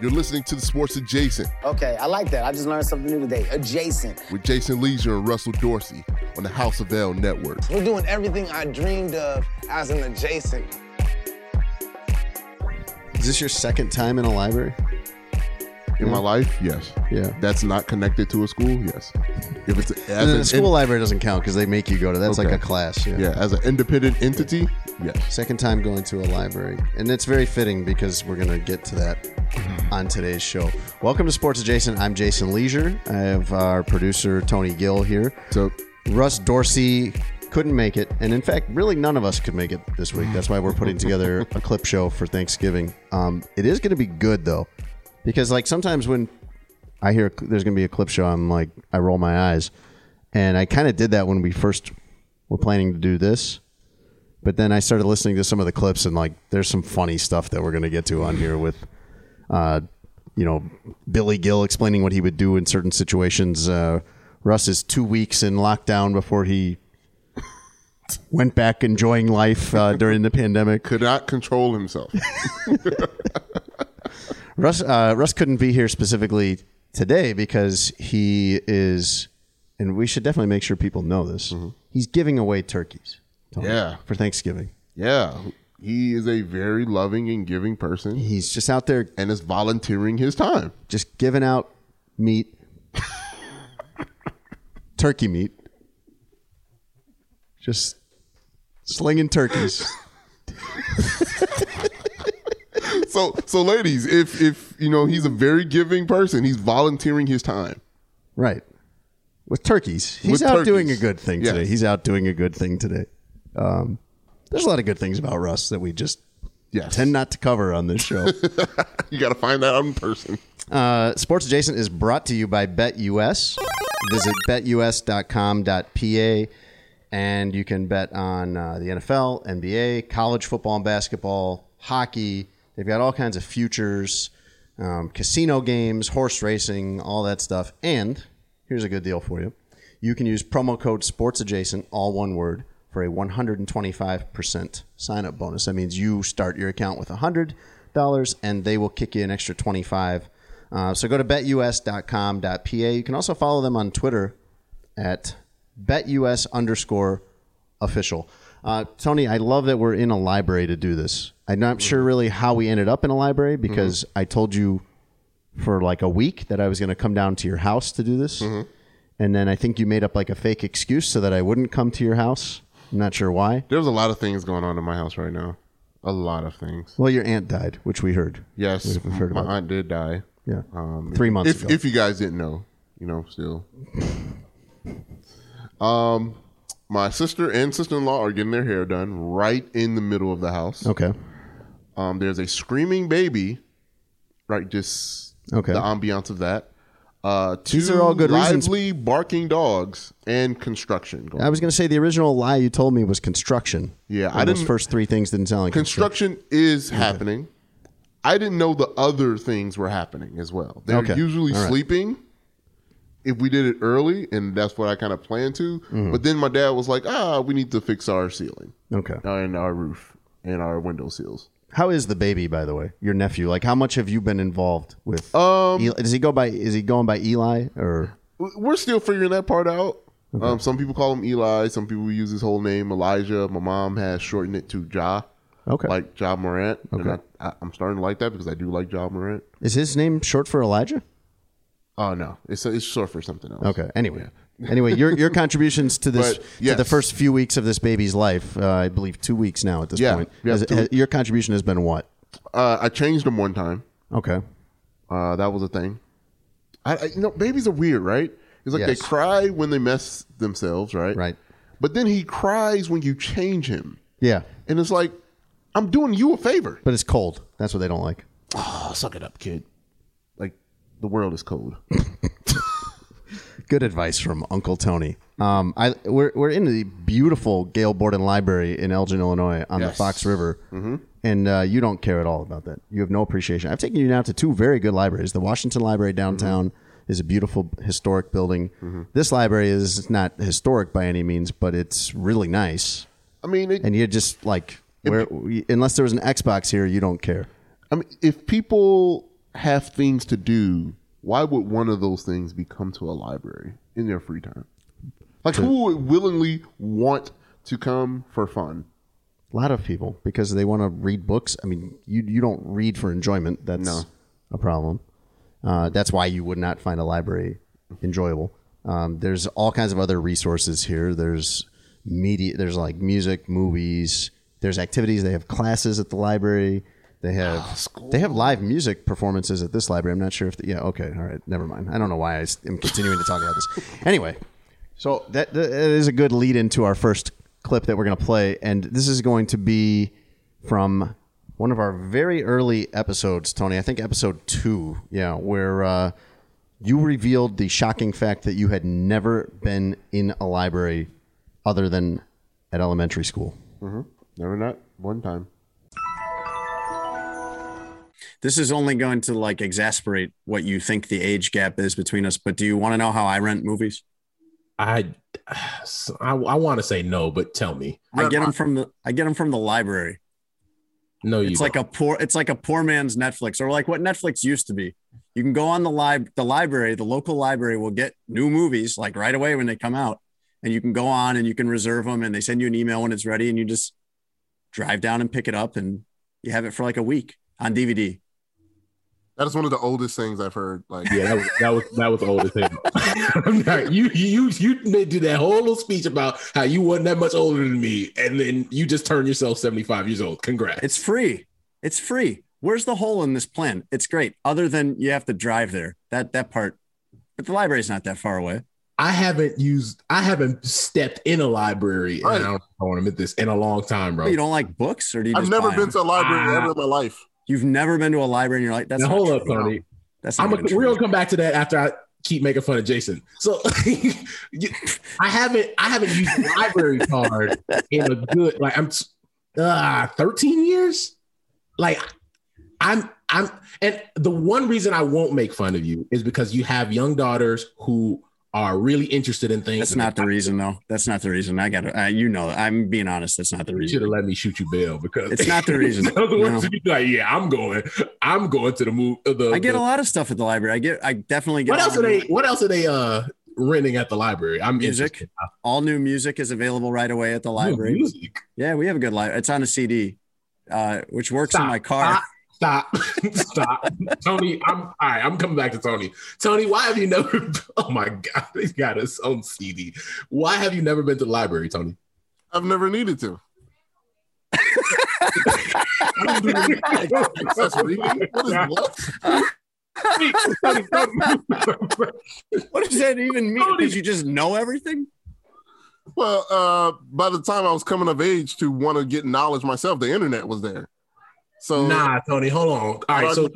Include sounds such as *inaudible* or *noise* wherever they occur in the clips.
You're listening to the Sports Adjacent Okay, I like that. I just learned something new today. Adjacent. with Jason Lieser and Russell Dorsey on the House of L Network. We're doing everything I dreamed of as an adjacent. Is this your second time in a library? In my life, yes. Yeah. That's not connected to a school, yes. If it's as the an school in- library doesn't count because they make you go to. That's like a class. Yeah. yeah, as an independent entity, yes. Second time going to a library, and it's very fitting because we're gonna get to that on today's show. Welcome to Sports Adjacent. I'm Jason Lieser. I have our producer Tony Gill here. So Russ Dorsey couldn't make it, and in fact, really none of us could make it this week. That's why we're putting together *laughs* a clip show for Thanksgiving. Um, it is going to be good though, because like sometimes when I hear there's going to be a clip show, I'm like I roll my eyes, and I kind of did that when we first were planning to do this. But then I started listening to some of the clips, and like, there's some funny stuff that we're going to get to on here with, uh, you know, Billy Gill explaining what he would do in certain situations. Uh, Russ is two weeks in lockdown before he *laughs* went back enjoying life uh, during the pandemic. could not control himself. *laughs* Russ uh, Russ couldn't be here specifically today because he is, and we should definitely make sure people know this. He's giving away turkeys. Tony, Yeah. for Thanksgiving. yeah. He is a very loving and giving person He's just out there and is volunteering his time. just giving out meat, *laughs* turkey meat, just slinging turkeys. *laughs* So so ladies, if if you know he's a very giving person, he's volunteering his time. Right. With turkeys. He's With out turkeys. doing a good thing Yes. today. He's out doing a good thing today. Um, there's a lot of good things about Russ that we just Yes. tend not to cover on this show. *laughs* You got to find that out in person. uh, Sports Adjacent is brought to you by BetUS. Visit betus.com.pa and you can bet on uh, the NFL, NBA, college football and basketball, hockey. They've got all kinds of futures, um, casino games, horse racing, all that stuff. And here's a good deal for you. You can use promo code SportsAdjacent, all one word, for a 125% sign up bonus. That means you start your account with $100 and they will kick you an extra 25 uh, So go to betus.com.pa. You can also follow them on Twitter at betus underscore official. Uh, Tony, I love that we're in a library to do this. I'm not sure really how we ended up in a library because I told you for like a week that I was going to come down to your house to do this. And then I think you made up like a fake excuse so that I wouldn't come to your house. I'm not sure why. There's a lot of things going on in my house right now. A lot of things. Well, your aunt died, which we heard. Yes, We've heard my about aunt did die. Yeah. Um, Three months if, ago. If you guys didn't know, you know, still. Um, my sister and sister-in-law are getting their hair done right in the middle of the house. Okay. Um, there's a screaming baby, right? Just Okay. the ambiance of that. Uh, two These are all good reasons. lively barking dogs and construction. Going I was going to say the original lie you told me was construction. Yeah, I those didn't- first three things didn't sound like construction is happening. I didn't know the other things were happening as well. They're Okay. usually right. sleeping. If we did it early, and that's what I kind of planned to, Mm-hmm. but then my dad was like, "Ah, we need to fix our ceiling Okay. uh, and our roof and our window seals." How is the baby, by the way? Your nephew? Like, how much have you been involved with? Um, Eli? Does he go by? Is he going by Eli or? we're still figuring that part out. Um, some people call him Eli. Some people use his whole name, Elijah. My mom has shortened it to Ja, Okay. like Ja Morant. And Okay. I, I, I'm starting to like that because I do like Ja Morant. Is his name short for Elijah? Oh no, it's it's short for something else. Okay. Anyway. Anyway, your your *laughs* contributions to this But, to the first few weeks of this baby's life, uh, I believe two weeks now at this Yeah. point. Yeah, Has- two- has- your contribution has been what? Uh, I changed them one time. Okay. Uh, that was a thing. I, I you know babies are weird, right? It's like Yes. they cry when they mess themselves, right? Right. But then he cries when you change him, Yeah. and it's like I'm doing you a favor. But it's cold. That's what they don't like. Oh, suck it up, kid. Like the world is cold. *laughs* Good advice from Uncle Tony. Um, I we're we're in the beautiful Gail Borden Library in Elgin, Illinois, on the Yes. Fox River, and uh, you don't care at all about that. You have no appreciation. I've taken you now to two very good libraries. The Washington Library downtown is a beautiful historic building. This library is not historic by any means, but it's really nice. I mean, it, And you're just like where unless there was an Xbox here, you don't care. I mean, if people have things to do, why would one of those things be come to a library in their free time? Like, who would willingly want to come for fun? A lot of people because they want to read books. I mean, you you don't read for enjoyment. That's No. a problem. Uh, that's why you would not find a library enjoyable. Um, there's all kinds of other resources here. There's media. There's like music, movies. There's activities. They have classes at the library. They have they have live music performances at this library. I'm not sure if the, yeah okay all right never mind. I don't know why I am continuing to talk about this. *laughs* Anyway, so that, that is a good lead into our first clip that we're going to play, and this is going to be from one of our very early episodes, Tony. I think episode two, yeah, where uh, you revealed the shocking fact that you had never been in a library other than at elementary school. Never not one time. This is only going to like exasperate what you think the age gap is between us. But do you want to know how I rent movies? I, I, I want to say no, but tell me. I get them from the I get them from the library. No, you. It's like a poor it's like a poor man's Netflix or like what Netflix used to be. You can go on the lib the library, the local library will get new movies like right away when they come out, and you can go on and you can reserve them, and they send you an email when it's ready, and you just drive down and pick it up, and you have it for like a week on DVD. That is one of the oldest things I've heard. Like, Yeah, that was that was that was the oldest thing. *laughs* I'm not- you you you did that whole little speech about how you wasn't that much older than me, and then you just turned yourself 75 years old. Congrats. It's free. It's free. Where's the hole in this plan? It's great. Other than you have to drive there. That that part. But the library's not that far away. I haven't used I haven't stepped in a library. Right. And I don't I want to admit this in a long time, bro. You don't like books, or do you? I've just never buy been them? to a library Ah. ever in my life. You've never been to a library, and you're like, that's now hold up. Tony. That's I'm a, we're gonna come back to that after I keep making fun of Jason. So *laughs* you- I haven't I haven't used a library *laughs* card in a good like I'm uh 13 years. Like I'm I'm and the one reason I won't make fun of you is because you have young daughters who are really interested in things. That's not the reason, though. That's not the reason. I got to, uh, you know, I'm being honest. That's not the You should reason. have let me shoot you bail because It's not the *laughs* reason. In other words, No. like, yeah, I'm going. I'm going to the move. The, I get the- a lot of stuff at the library. I get, I definitely get What else are they? What else are they uh renting at the library? I'm Music. interested. All new music is available right away at the library. Music. Yeah, we have a good library. It's on a CD, uh, which works in my car. Stop. *laughs* Stop. Tony, I'm all right. I'm coming back to Tony. Tony, why have you never? *laughs* Oh my God, *laughs* he's got his own CD. Why have you never been to the library, Tony? I've never needed to. I don't do any excess reading. What is what? Tony, Tony. What does that even mean? Did you just know everything? Well, uh, by the time I was coming of age to want to get knowledge myself, the internet was there. So nah, Tony, hold on. All right, so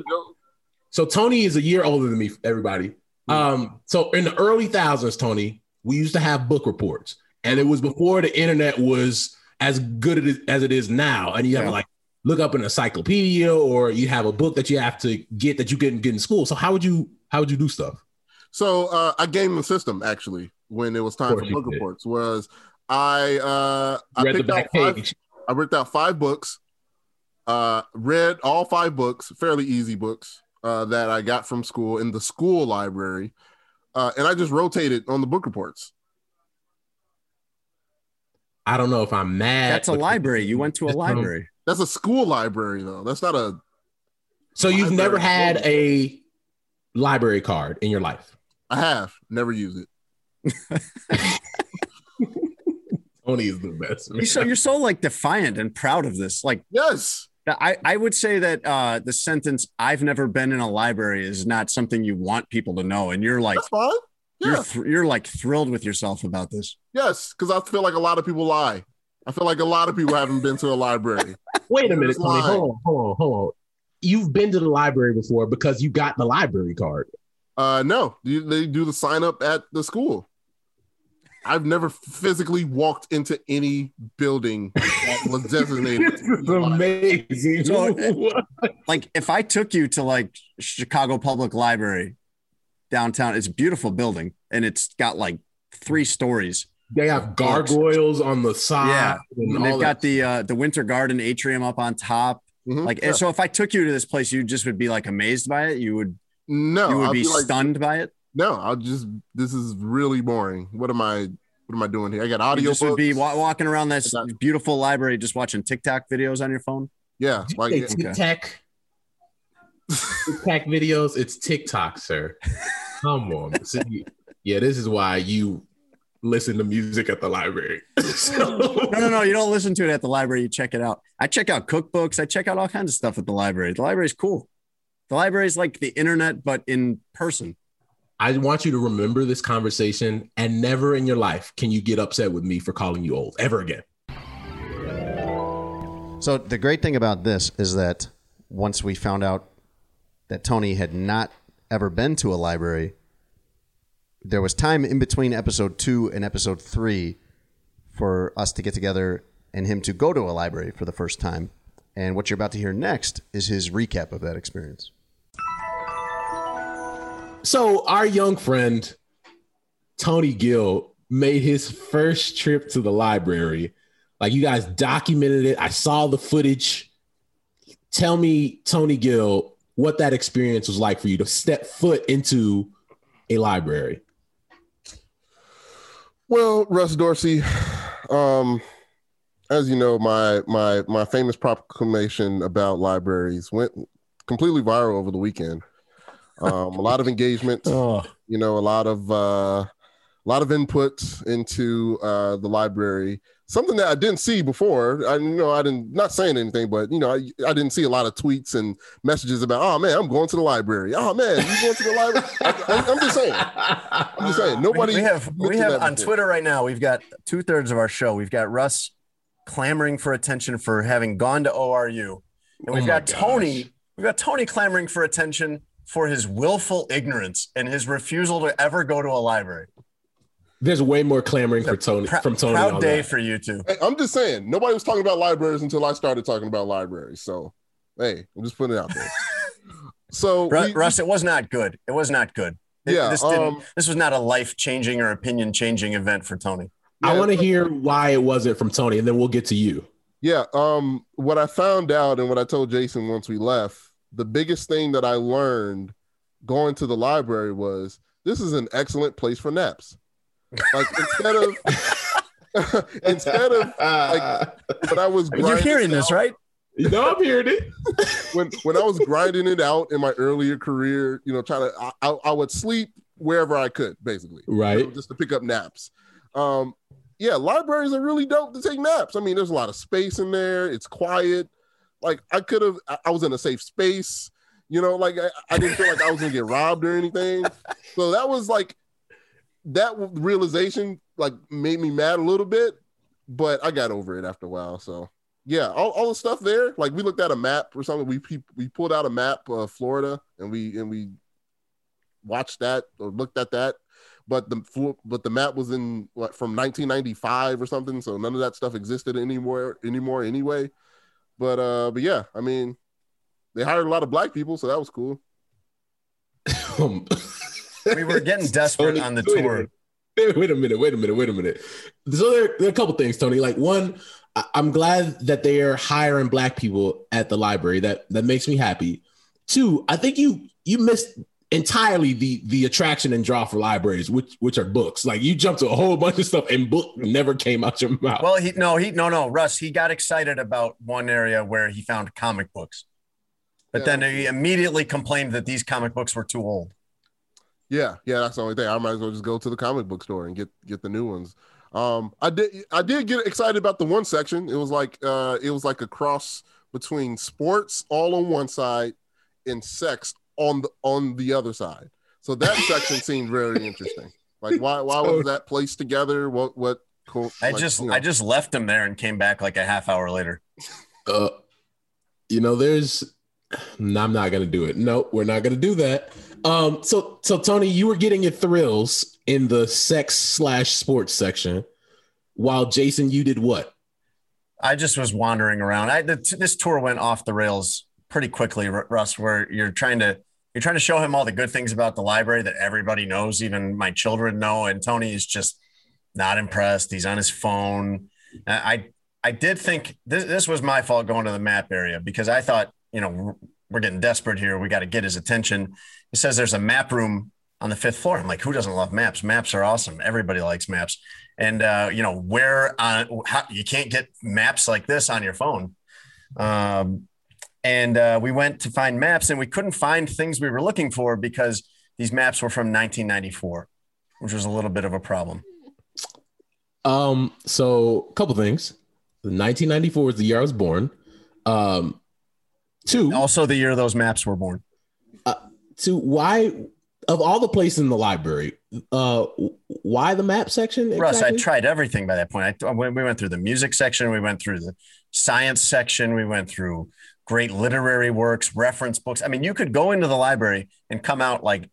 So Tony is a year older than me, everybody. Um, so in the early thousands, Tony, we used to have book reports, and it was before the internet was as good as- as it is now. And you have Yeah. to like look up an encyclopedia, or you have a book that you have to get that you couldn't get in school. So how would you how would you do stuff? So uh, I gamed the system actually when it was time for book did. reports. Whereas I uh, I Read the picked out back five, page. I ripped out five books, uh, read all five books, fairly easy books uh, that I got from school in the school library, uh, and I just rotated on the book reports. I don't know if I'm mad. That's a library. You went to a library. That's a school library though. That's not a So you've Library. never had a library card in your life? I have never used it. *laughs* Tony is the best. man. You're so you're so like defiant and proud of this. Like Yes. I, I would say that uh, the sentence "I've never been in a library" is not something you want people to know, and you're like That's fine. Yeah. you're th- you're like thrilled with yourself about this. yes. Because I feel like a lot of people lie. I feel like a lot of people haven't been to a library. *laughs* Wait a minute, Tony. Hold on, hold on, hold on. You've been to the library before because you got the library card. Uh, no, You- they do the sign up at the school. I've never physically walked into any building that was *laughs* designated. this is amazing. So- *laughs* Like if I took you to like Chicago Public Library downtown, it's a beautiful building and it's got like three stories. they have gargoyles on the side. Yeah. and And they've got that. the uh, the Winter Garden atrium up on top. Mhm. Like Yeah. so, if I took you to this place, you just would be like amazed by it. You would no, you would I'd be, like, stunned by it. No, I'll just. This is really boring. What am I? What am I doing here? I got You audio. just would be wa- walking around this got- beautiful library, just watching TikTok videos on your phone. Yeah, Did like you say Tic Tac. Tic Tac videos. It's TikTok, sir. Come on. *laughs* See, yeah, this is why you listen to music at the library. *laughs* So- No, no, no. You don't listen to it at the library. You check it out. I check out cookbooks. I check out all kinds of stuff at the library. The library's cool. The library is like the internet, but in person. I want you to remember this conversation, and never in your life can you get upset with me for calling you old ever again. So the great thing about this is that once we found out that Tony had not ever been to a library, there was time in between episode two and episode three for us to get together and him to go to a library for the first time. And what you're about to hear next is his recap of that experience. So our young friend Tony Gill made his first trip to the library. Like you guys documented it. I saw the footage. Tell me, Tony Gill, what that experience was like for you to step foot into a library. Well, Russ Dorsey, um, as you know, my my my famous proclamation about libraries went completely viral over the weekend. Um, a lot of engagement, Oh, you know, a lot of uh, a lot of input into uh, the library. Something that I didn't see before. I you know I didn't not saying anything, but you know I, I didn't see a lot of tweets and messages about. Oh man, I'm going to the library. Oh man, you going to the library? I, am just saying. I'm just saying. *laughs* Nobody. we have we have on before. Twitter right now. We've got two thirds of our show. We've got Russ clamoring for attention for having gone to ORU, and we've Oh got gosh. Tony. We've got Tony clamoring for attention for his willful ignorance and his refusal to ever go to a library. There's way more clamoring for Tony Prou- from Tony. proud on day that. for you two. Hey, I'm just saying, nobody was talking about libraries until I started talking about libraries. So, hey, I'm just putting it out there. *laughs* So, Ru- we- Russ, it was not good. It was not good. It- Yeah, this didn't. um, this was not a life changing or opinion changing event for Tony. I want to hear why it wasn't from Tony, and then we'll get to you. Yeah. Um, what I found out and what I told Jason once we left, the biggest thing that I learned going to the library was this is an excellent place for naps. Like instead of *laughs* instead of like when I was *laughs* You're hearing it this, right? You know, I'm hearing it. *laughs* when when I was grinding it out in my earlier career, you know, trying to I, I, I would sleep wherever I could, basically, you know, Right. just to pick up naps. Um, yeah, libraries are really dope to take naps. I mean, there's a lot of space in there. It's quiet. Like I could have, I- was in a safe space. You know, like I, I didn't feel like I was gonna get robbed or anything. So that was like that realization like made me mad a little bit, but I got over it after a while. So yeah, all, all the stuff there. Like we looked at a map or something. We we, we pulled out a map of Florida and we and we watched that or looked at that. But the but the map was in what from 1995 or something. So none of that stuff existed anymore anymore anyway. But uh, but yeah, I mean, they hired a lot of black people, so that was cool. *laughs* We were getting *laughs* desperate Tony, on the wait tour. Wait, wait a minute. Wait a minute. Wait a minute. So there, there are a couple things, Tony. Like one, I- I'm glad that they are hiring black people at the library. That that makes me happy. Two, I think you you missed entirely the the attraction and draw for libraries, which which are books. Like you jump to a whole bunch of stuff, and book never came out your mouth. Well, he no, he no, no, Russ. He got excited about one area where he found comic books, but Yeah. then he immediately complained that these comic books were too old. Yeah, yeah, that's the only thing. I might as well just go to the comic book store and get get the new ones. Um, I did I did get excited about the one section. It was like uh, it was like a cross between sports all on one side and sex on the on the other side. So that section *laughs* seemed very interesting. Like why why was that placed together? What what? Cool, I like, just you know. I just left him there and came back like a half hour later. uh, you know, there's. No, I'm not gonna do it. No, we're not gonna do that. Um, so so Tony, you were getting your thrills in the sex slash sports section, while Jason, you did what? I just was wandering around. I the, this tour went off the rails pretty quickly, Russ. Where you're trying to you're trying to show him all the good things about the library that everybody knows, even my children know, and Tony is just not impressed. He's on his phone. I I, did think this this was my fault going to the map area because I thought you know we're getting desperate here. We got to get his attention. He says there's a map room on the fifth floor. I'm like, who doesn't love maps? Maps are awesome. Everybody likes maps. And uh, you know where on how you can't get maps like this on your phone. Um, and uh, we went to find maps, and we couldn't find things we were looking for because these maps were from 1994, which was a little bit of a problem. Um, so a couple things. 1994 is the year I was born. Um, two, Also, the year those maps were born. two. Why of all the places in the library, uh, why the map section? Russ, I tried everything by that point. I, we went through the music section, we went through the science section, we went through great literary works, reference books. I mean, you could go into the library and come out like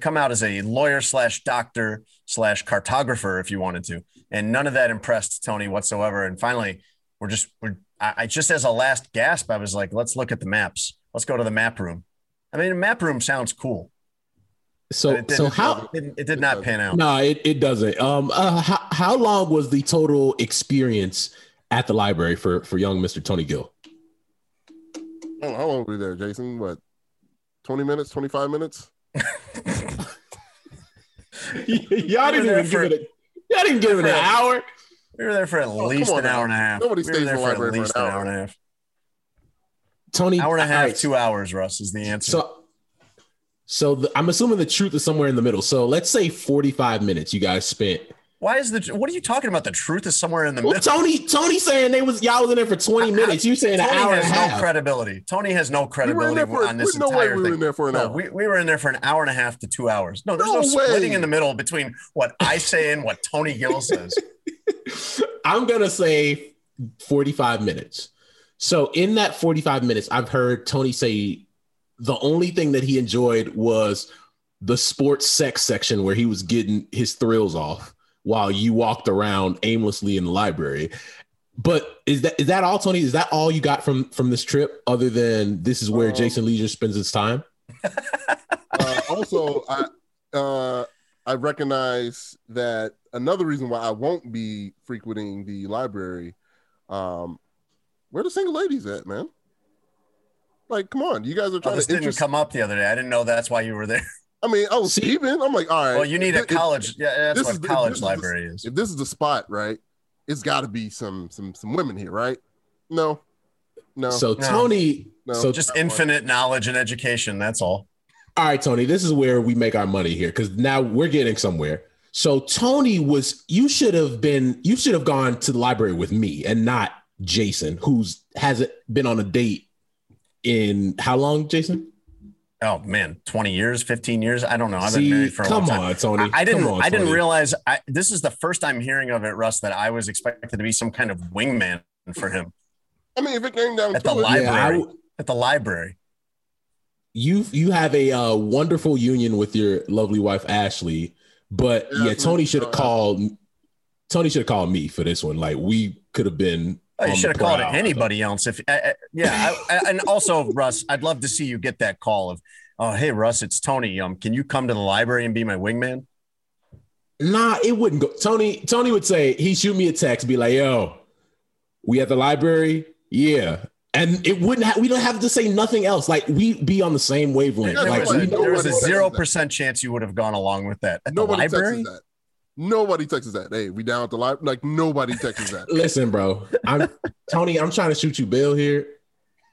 come out as a lawyer slash doctor slash cartographer if you wanted to, and none of that impressed Tony whatsoever. And finally, we're just we're I, just as a last gasp, I was like, let's look at the maps. Let's go to the map room. I mean, a map room sounds cool. So so how? it, didn't- it did not pan out. No, it, it doesn't. Um, uh, how how long was the total experience at the library for for young Mister Tony Gill? How how long were you there, Jason? What? Twenty minutes? Twenty five minutes? *laughs* y'all didn't even give it a y'all didn't give it an hour. We were there for at Oh, least come on an hour and a half. Nobody we were stays in there the for at least an an hour. hour and a half. Tony, Hour and a half, right, two hours, Russ, is the answer. So, so the, I'm assuming the truth is somewhere in the middle. So let's say 45 minutes you guys spent. Why is the what are you talking about? The truth is somewhere in the Well, middle. Tony, Tony saying they was y'all was in there for 20 minutes. You saying an Tony hour and a has no half? credibility. Tony has no We were in credibility there for on this there's no way entire we were in there for an No, hour. we, we were in there for an hour and a half to two hours. No, there's no, No splitting in the middle between what I say and what Tony Gill says. *laughs* I'm gonna say 45 minutes. So in that 45 minutes, I've heard Tony say the only thing that he enjoyed was the sports sex section where he was getting his thrills off while you walked around aimlessly in the library. But is that is that all, Tony? Is that all you got from from this trip, other than this is where Um, Jason Lieser spends his time? *laughs* uh, also, I uh, I recognize that another reason why I won't be frequenting the library, um, where the single ladies at, man? Like, come on, you guys are Oh, trying this to didn't interest. come up the other day. I didn't know that's why you were there. I mean, I was See- peeping. I'm like, all right. Well, you need a if- if- college. Yeah, that's this what is college this is library is. If this is the spot, right? It's got to be some some some women here, right? No, no. so No. Tony, No. so Just infinite knowledge and education. That's all. All right, Tony, this is where we make our money here because now we're getting somewhere. So Tony was you should have been you should have gone to the library with me and not Jason, who's hasn't been on a date in how long, Jason? Oh man, twenty years, fifteen years. I don't know. I've See, been married for a long time. on, Tony. I, I didn't, on, I didn't realize. I, this is the first I'm hearing of it, Russ. That I was expected to be some kind of wingman for him I mean, if it came down At to the it, library. Yeah, I w- at the library. you you have a uh, wonderful union with your lovely wife Ashley, but Yeah, yeah, Tony should have called. Tony should have called me for this one. Like we could have been. Oh, you should have called it anybody else. If I, I- yeah, I, I- and also Russ, I'd love to see you get that call of, oh hey Russ, it's Tony. Um, can you come to the library and be my wingman? Nah, it wouldn't go. Tony, Tony would say, he shoot me a text, be like, yo, we at the library? Yeah. And it wouldn't have, we don't have to say nothing else. Like we be on the same wavelength. There Like was- we Nobody- there was a zero percent chance you would have gone along with that at Nobody the library. that. Nobody texts that. Hey, we down at the library. Like nobody texts that. *laughs* Listen, bro. I'm Tony, I'm trying to shoot you Bill here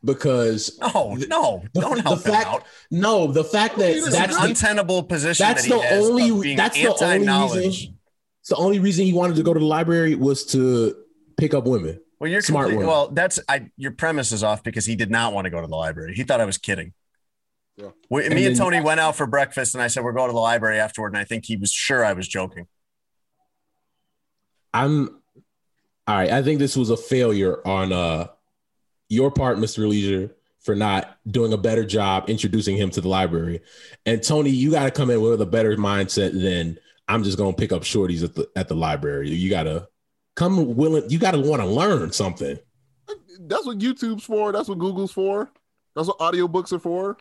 because No, no, the, don't the help him fact out. no, the fact that that's an the, untenable position. that's that the only that's the only reason it's the only reason he wanted to go to the library was to pick up women. Well, you're Smart complete- Well, that's I. Your premise is off because he did not want to go to the library. He thought I was kidding. Yeah. We, And me and Tony went out for breakfast, and I said we're going to the library afterward, and I think he was sure I was joking. I'm all right. I think this was a failure on uh your part, Mr. Lieser, for not doing a better job introducing him to the library. And Tony, you got to come in with a better mindset than I'm just gonna pick up shorties at the at the library. You gotta come willing. You gotta want to learn something. That's what YouTube's for. That's what Google's for. That's what audiobooks are for.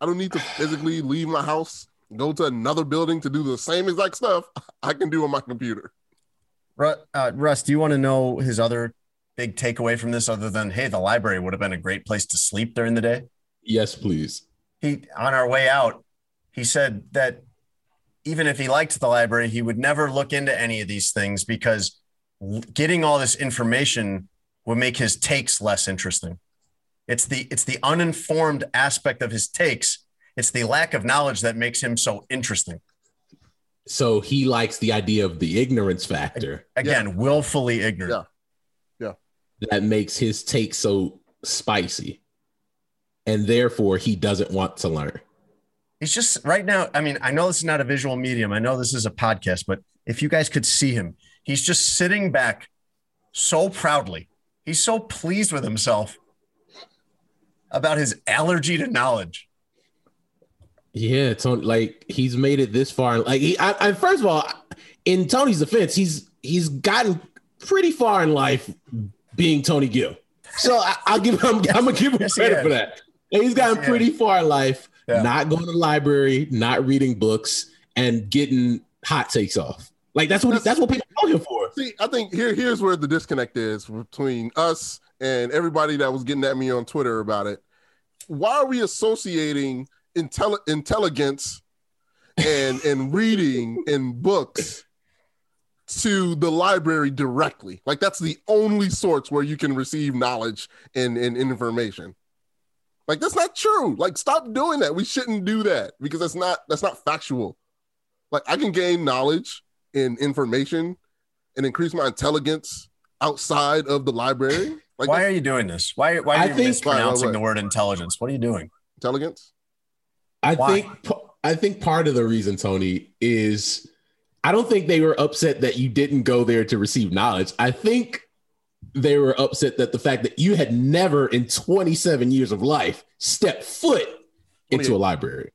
I don't need to physically leave my house, go to another building to do the same exact stuff *laughs* I can do on my computer. Uh, Russ, do you want to know his other big takeaway from this, other than hey, the library would have been a great place to sleep during the day? Yes, please. he on our way out he said that even if he liked the library he would never look into any of these things because getting all this information would make his takes less interesting it's the it's the uninformed aspect of his takes it's the lack of knowledge that makes him so interesting So he likes the idea of the ignorance factor. Again willfully ignorant. Yeah. yeah. that makes his take so spicy, and therefore he doesn't want to learn. he's just right now i mean i know this is not a visual medium. I know this is a podcast but if you guys could see him he's just sitting back so proudly. He's so pleased with himself about his allergy to knowledge Yeah, Tony. Like he's made it this far. Like he, I, I, first of all, in Tony's defense, he's he's gotten pretty far in life being Tony Gill. So I, I'll give him. I'm gonna give him Yes, credit for that. And he's gotten Yes, pretty far in life, Yeah. not going to the library, not reading books, and getting hot takes off. Like that's what that's what people know him for. See, I think here here's where the disconnect is between us and everybody that was getting at me on Twitter about it. Why are we associating intelli- intelligence and and reading *laughs* and books to the library directly? Like that's the only source where you can receive knowledge and, and information. Like that's not true. Like stop doing that. We shouldn't do that because that's not that's not factual. Like I can gain knowledge and information and increase my intelligence outside of the library. Like why are you doing this why, why I are you think- mispronouncing Why, why, the word intelligence what are you doing intelligence. I Why? think I think part of the reason, Tony, is I don't think they were upset that you didn't go there to receive knowledge. I think they were upset that the fact that you had never in 27 years of life stepped foot into a library.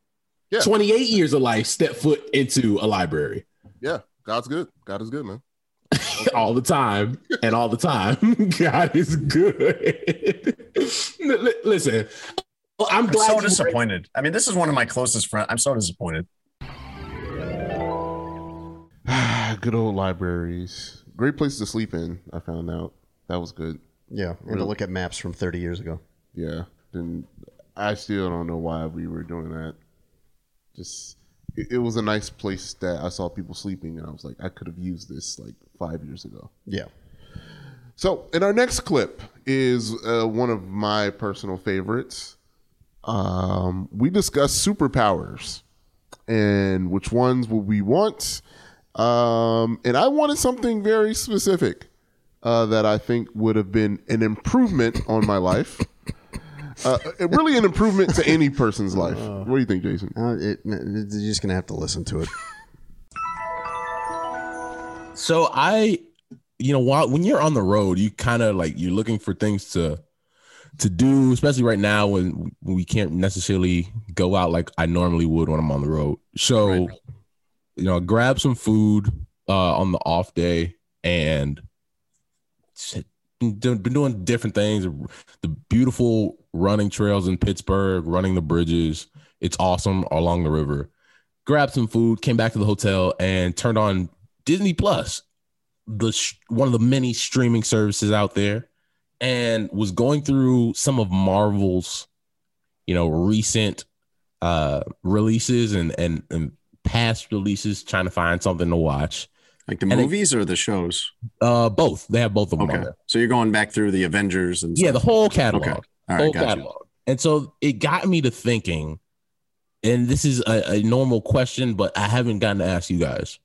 Yeah. 28 years of life stepped foot into a library Yeah, God's good. God is good, man. *laughs* all the time and all the time. *laughs* God is good. *laughs* L- l- Listen, I'm i'm glad so you- disappointed i mean this is one of my closest friends i'm so disappointed *sighs* good old libraries. Great place to sleep in. I found out that was good. yeah we're gonna look at maps from 30 years ago Yeah. Then I still don't know why we were doing that. Just it, it was a nice place that I saw people sleeping, and I was like, I could have used this like five years ago. yeah So, in our next clip is uh, one of my personal favorites. Um, we discuss superpowers and which ones would we want. Um, and I wanted something very specific uh, that I think would have been an improvement on my life. *laughs* Uh, really, an improvement to any person's life. What do you think, Jason? uh, it, you're just gonna have to listen to it So I, you know, while when you're on the road, you kind of like you're looking for things to to do, especially right now when we can't necessarily go out like I normally would when I'm on the road. So, you know, grab some food uh, on the off day and been doing different things. The beautiful running trails in Pittsburgh, running the bridges. It's awesome along the river. Grabbed some food, came back to the hotel, and turned on Disney Plus, the one of the many streaming services out there, and was going through some of Marvel's, you know, recent uh releases and and, and past releases, trying to find something to watch. Like the And it- movies or the shows? Uh, both. They have both of them Okay. there. So you're going back through the Avengers and Yeah, the whole catalog. Okay. All whole gotcha. catalog. And so it got me to thinking, and this is a, a normal question, but I haven't gotten to ask you guys.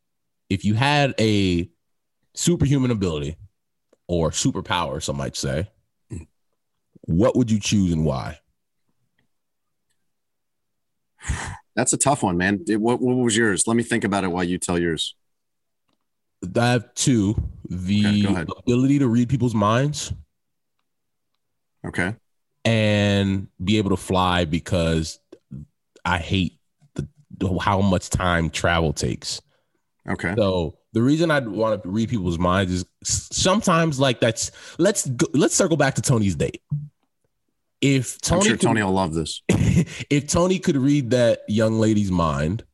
If you had a superhuman ability or superpower, some might say, what would you choose and why? That's a tough one, man. What, what was yours? Let me think about it while you tell yours. I have two the ahead. ability to read people's minds Okay. and be able to fly because I hate the how much time travel takes. Okay. So the reason I want to read people's minds is sometimes like that's let's go, let's circle back to Tony's date. If Tony, I'm sure could- Tony will love this. *laughs* if Tony could read that young lady's mind,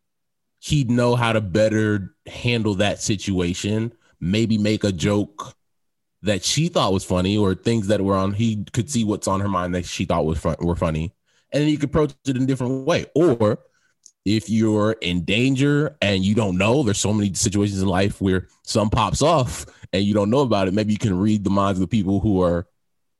he'd know how to better handle that situation, maybe make a joke that she thought was funny or things that were on he could see what's on her mind that she thought was fun, were funny and then you could approach it in a different way or if you're in danger and you don't know there's so many situations in life where some pops off and you don't know about it maybe you can read the minds of the people who are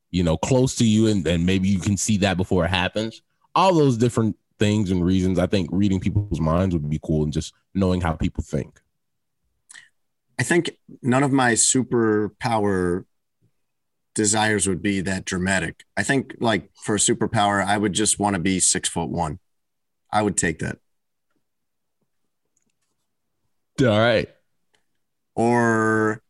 you know close to you and, and maybe you can see that before it happens all those different things and reasons i think reading people's minds would be cool and just knowing how people think I think none of my superpower desires would be that dramatic. I think like for a superpower, I would just want to be six foot one. I would take that. *laughs* all right Or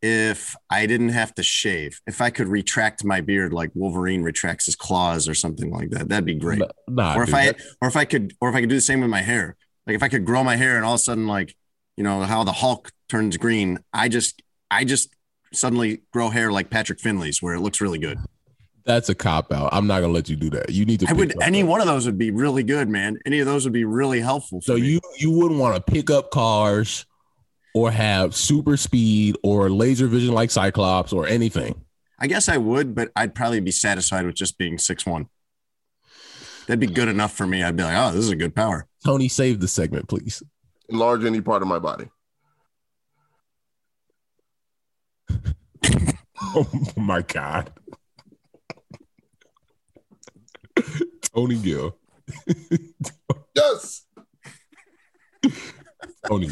if I didn't have to shave, if I could retract my beard like Wolverine retracts his claws or something like that, that'd be great. nah, or if dude, I that- or if I could or if I could do the same with my hair. Like if I could grow my hair and all of a sudden like, you know, how the Hulk turns green, I just I just suddenly grow hair like Patrick Finley's where it looks really good. That's a cop out i'm not gonna let you do that you need to I would up any a- one of those would be really good, man. Any of those would be really helpful. so for me. you you wouldn't want to pick up cars or have super speed or laser vision like cyclops or anything I guess I would, but I'd probably be satisfied with just being six one. That'd be hmm. good enough for me. I'd be like, oh, this is a good power. tony save the segment please Enlarge any part of my body. *laughs* *laughs* oh my god *laughs* tony gill *laughs* Yes. Tony,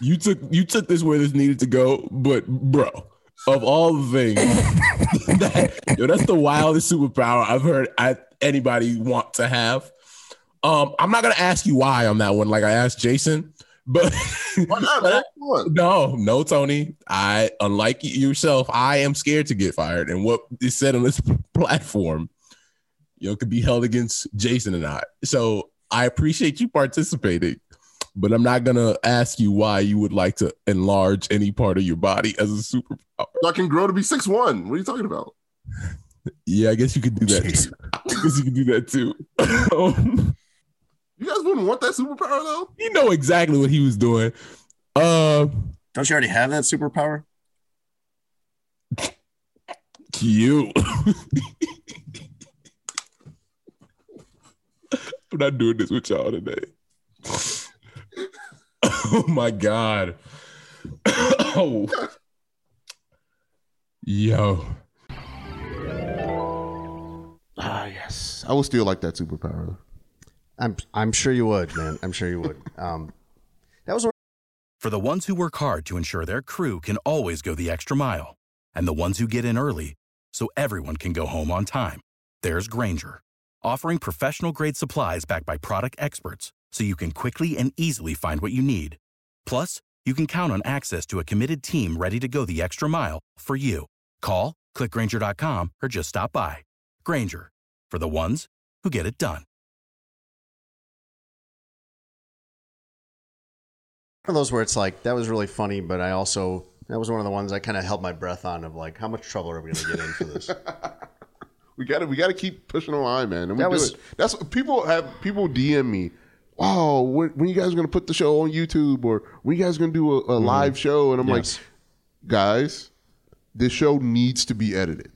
you took you took this where this needed to go, but bro, of all the things, *laughs* that, yo, that's the wildest superpower I've heard I, anybody want to have. Um, I'm not gonna ask you why on that one, like I asked Jason, but Why not, man? No, no, Tony. I, unlike yourself, I am scared to get fired, and what is said on this platform, you know, could be held against Jason and I. So I appreciate you participating, but I'm not gonna ask you why you would like to enlarge any part of your body as a superpower. I can grow to be six one. What are you talking about? Yeah, I guess you could do that. Jeez. Too. *laughs* I guess you could do that too. Um, You guys wouldn't want that superpower though. *laughs* you know exactly what he was doing. Uh, Don't you already have that superpower? *laughs* you. I'm not doing this with y'all today. oh my god. oh. Yo. Ah, yes. I would still like that superpower. I'm I'm sure you would, man. I'm sure you would. *laughs* Um, that was For the ones who work hard to ensure their crew can always go the extra mile, and the ones who get in early so everyone can go home on time, there's Granger, offering professional grade supplies backed by product experts so you can quickly and easily find what you need. Plus, you can count on access to a committed team ready to go the extra mile for you. Call, clickgrainger.com, or just stop by. Grainger, for the ones who get it done. one of those where it's like that was really funny, but I also that was one of the ones I kind of held my breath on of like how much trouble are we going to get in for this? *laughs* We gotta we gotta keep pushing the line, man. And we That do was- it. That's what people have people DM me. Wow, when, when you guys gonna put the show on YouTube or when you guys gonna do a, a mm-hmm. live show? And I'm Yes. like, guys, this show needs to be edited.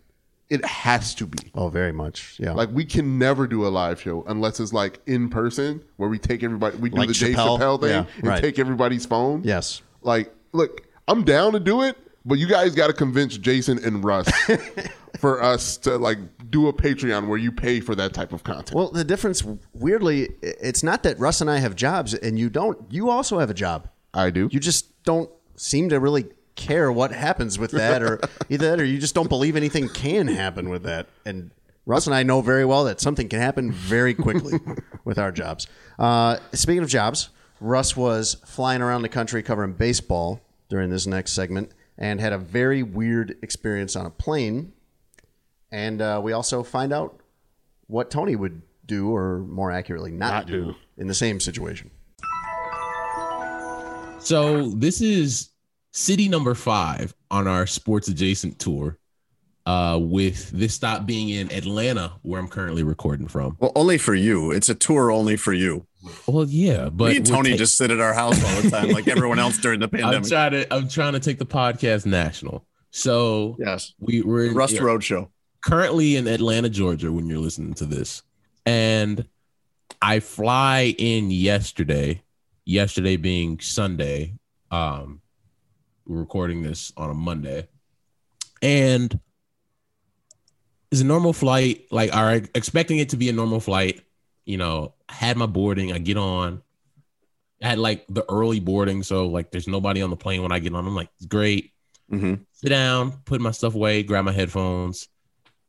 it has to be. Oh, very much. Yeah. Like we can never do a live show unless it's like in person where we take everybody we do Like the Dave Chappelle? Chappelle thing Yeah, and right. take everybody's phone. yes. Like, look, I'm down to do it, but you guys got to convince Jason and Russ *laughs* for us to like do a Patreon where you pay for that type of content. Well, the difference, weirdly, it's not that Russ and I have jobs and you don't. You also have a job. I do. You just don't seem to really care what happens with that, or *laughs* either that, or you just don't believe anything can happen with that. And Russ and I know very well that something can happen very quickly *laughs* with our jobs. Uh, speaking of jobs, Russ was flying around the country covering baseball during this next segment and had a very weird experience on a plane. And uh, we also find out what Tony would do, or more accurately, not, Not do, do. in the same situation. So this is city number five on our sports adjacent tour. Uh, with this stop being in Atlanta, where I'm currently recording from. Well, only for you. It's a tour only for you. Well, yeah, but Me and Tony just sit at our house all the time, like *laughs* everyone else during the I'm pandemic. trying to I'm trying to take the podcast national. So yes. we we're Rust yeah, Roadshow. currently in Atlanta, Georgia, when you're listening to this, and I fly in yesterday. Yesterday being Sunday. Um, we're recording this on a Monday, and it's a normal flight. Like, are expecting it to be a normal flight. You know, had my boarding. I get on. I had like the early boarding, so like there's nobody on the plane when I get on. I'm like, great hmm sit down, put my stuff away, grab my headphones.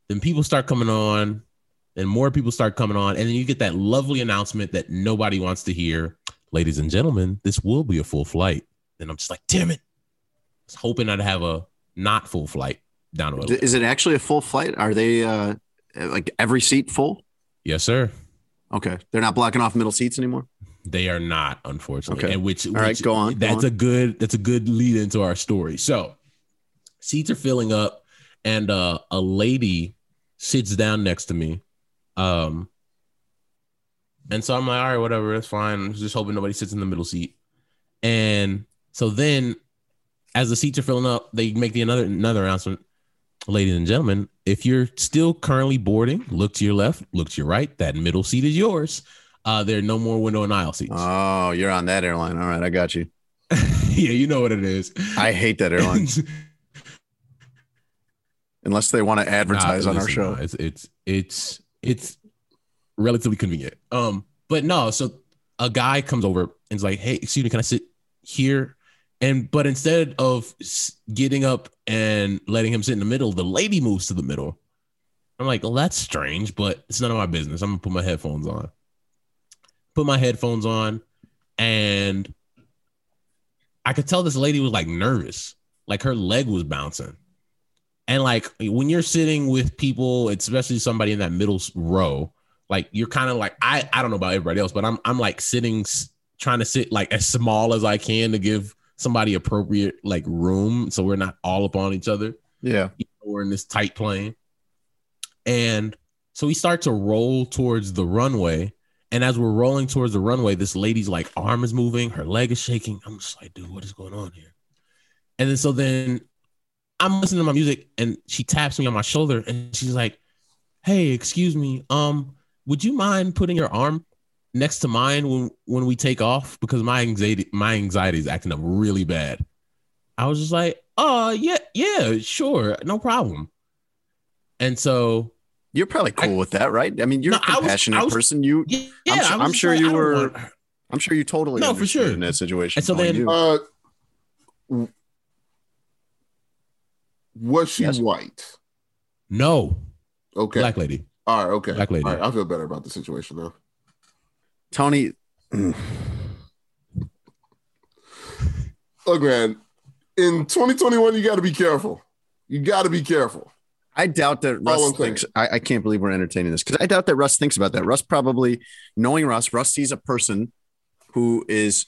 Then people start coming on, and more people start coming on, and then you get that lovely announcement that nobody wants to hear. Ladies and gentlemen, this will be a full flight. And I'm just like, damn it. I was hoping I'd have a not full flight down to Atlanta. Is it actually a full flight? Are they uh, like every seat full? Yes, sir. Okay. They're not blocking off middle seats anymore. They are not, unfortunately. Okay. And which, All right, which- go on, go That's on. a good. That's a good lead into our story. So, seats are filling up, and uh, a lady sits down next to me. Um, and so I'm like, all right, whatever, that's fine. I'm just hoping nobody sits in the middle seat. And so then, as the seats are filling up, they make the another another announcement. Ladies and gentlemen, if you're still currently boarding, look to your left, look to your right. That middle seat is yours. Uh, there are no more window and aisle seats. Oh, you're on that airline. All right. I got you. *laughs* yeah, you know what it is. I hate that airline *laughs* unless they want to advertise Nah, on our show. It's it's it's it's relatively convenient. Um, but no, so a guy comes over and is like, "Hey, excuse me, can I sit here?" And but instead of getting up and letting him sit in the middle, the lady moves to the middle. I'm like, well, that's strange, but it's none of my business. I'm gonna put my headphones on. Put my headphones on, and I could tell this lady was like nervous, like her leg was bouncing. And like when you're sitting with people, especially somebody in that middle row, like you're kind of like I I don't know about everybody else, but I'm I'm like sitting trying to sit like as small as I can to give somebody appropriate like room so we're not all up on each other. Yeah. We're in this tight plane. And so we start to roll towards the runway. And as we're rolling towards the runway, this lady's like arm is moving, her leg is shaking. I'm just like, dude, what is going on here? And then so then I'm listening to my music and she taps me on my shoulder and she's like, Hey, excuse me. Um, would you mind putting your arm next to mine when when we take off? Because my anxiety, my anxiety is acting up really bad. I was just like, oh yeah, yeah, sure, no problem. And so You're probably cool with that, right? I mean, you're No, a I was- compassionate I was- person. You, yeah, I'm, I su- was I'm sure like, you were. want- I'm sure you totally No, for sure. in that situation. And so then- Uh, was she Yes. white? no Okay. black lady. All right. Okay. Black lady. All right. I feel better about the situation now. Tony, Look, man. In 2021, you got to be careful. You got to be careful. I doubt that Russ I'm thinks. I, I can't believe we're entertaining this because I doubt that Russ thinks about that. Russ probably, knowing Russ, Russ sees a person who is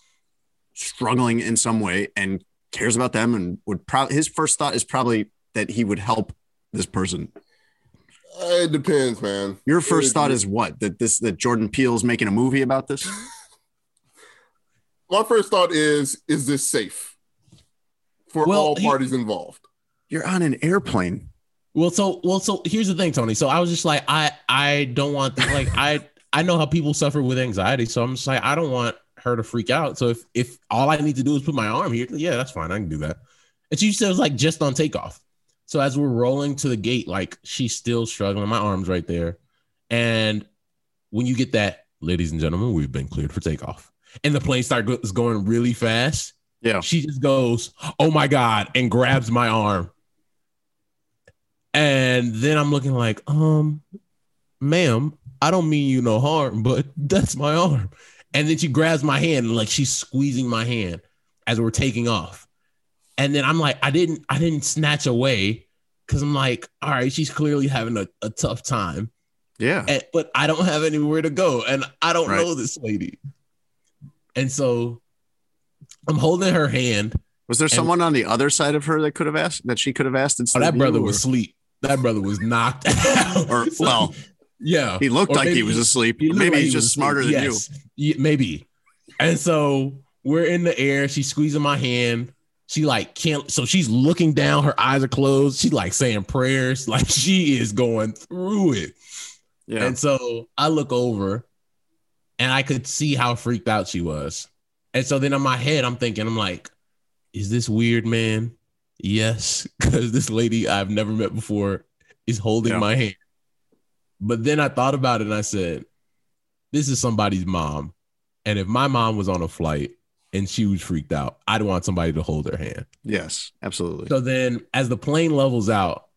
struggling in some way and cares about them, and would probably his first thought is probably that he would help this person. Uh, It depends, man. Your first thought is what? That this that Jordan Peele's making a movie about this? *laughs* my first thought is: Is this safe for Well, all he- parties involved? You're on an airplane. Well, so well, so here's the thing, Tony. So I was just like, I I don't want the, like I I know how people suffer with anxiety, so I'm just like, I don't want her to freak out. So if if all I need to do is put my arm here, yeah, that's fine. I can do that. And she said it was like just on takeoff. So as we're rolling to the gate, like she's still struggling. My arm's right there. And when you get that, ladies and gentlemen, we've been cleared for takeoff. And the plane starts going really fast. Yeah. She just goes, Oh my God, and grabs my arm. And then I'm looking like, um, ma'am, I don't mean you no harm, but that's my arm. And then she grabs my hand and like she's squeezing my hand as we're taking off. And then I'm like, I didn't, I didn't snatch away because I'm like, all right, she's clearly having a, a tough time. Yeah. And, but I don't have anywhere to go. And I don't Right. know this lady. And so I'm holding her hand. Was there And- someone on the other side of her that could have asked that she could have asked Oh, that brother you, was asleep. That brother was knocked *laughs* out. Or So- *laughs* well, yeah, he looked Or like he was asleep. he Maybe like he's he just smarter asleep. than Yes. Yeah, maybe. And so we're in the air. She's squeezing my hand. She like can't. So she's looking down. Her eyes are closed. She's like saying prayers. *laughs* Like she is going through it. Yeah. And so I look over, and I could see how freaked out she was. And so then in my head, I'm thinking, I'm like, is this weird, man? Yes, *laughs* because this lady I've never met before is holding Yeah. my hand. But then I thought about it and I said, this is somebody's mom. And if my mom was on a flight and she was freaked out, I'd want somebody to hold her hand. yes, absolutely. So then as the plane levels out,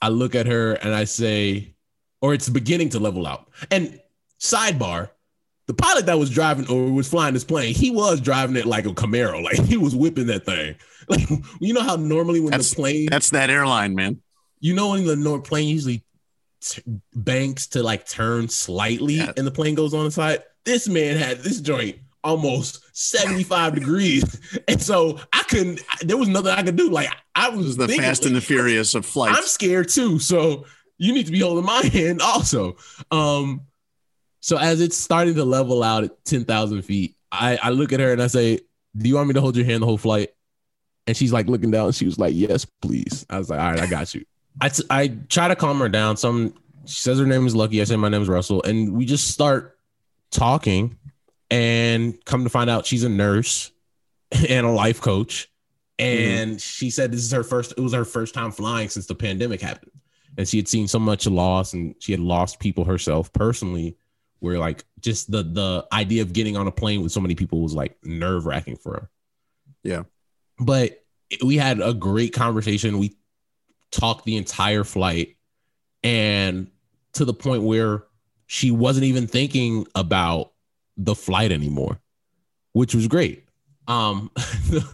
I look at her and I say, or it's beginning to level out. And sidebar, the pilot that was driving or was flying this plane, he was driving it like a Camaro. *laughs* Like he was whipping that thing. *laughs* Like you know how normally when That's- the plane That's that airline, man. you know when the nor- plane usually t- banks to like turn slightly Yeah. and the plane goes on the side. This man had this joint almost 75 degrees. And so I couldn't, there was nothing I could do. Like I This was the thinking, fast and the furious of flight. I'm scared too. So you need to be holding my *laughs* hand also. Um, so as it's starting to level out at 10,000 feet, I, I look at her and I say, Do you want me to hold your hand the whole flight? And she's like looking down. She was like, Yes, please. I was like, All right, I got you. I, t- I try to calm her down. Some she says her name is Lucky. I say my name is Russell, and we just start talking. And come to find out, she's a nurse *laughs* and a life coach. And mm. she said this is her first. It was her first time flying since the pandemic happened, and she had seen so much loss, and she had lost people herself personally. Where like just the the idea of getting on a plane with so many people was like nerve wracking for her. Yeah. but we had a great conversation. We talked the entire flight, and to the point where she wasn't even thinking about the flight anymore, which was great. Um, *laughs* the,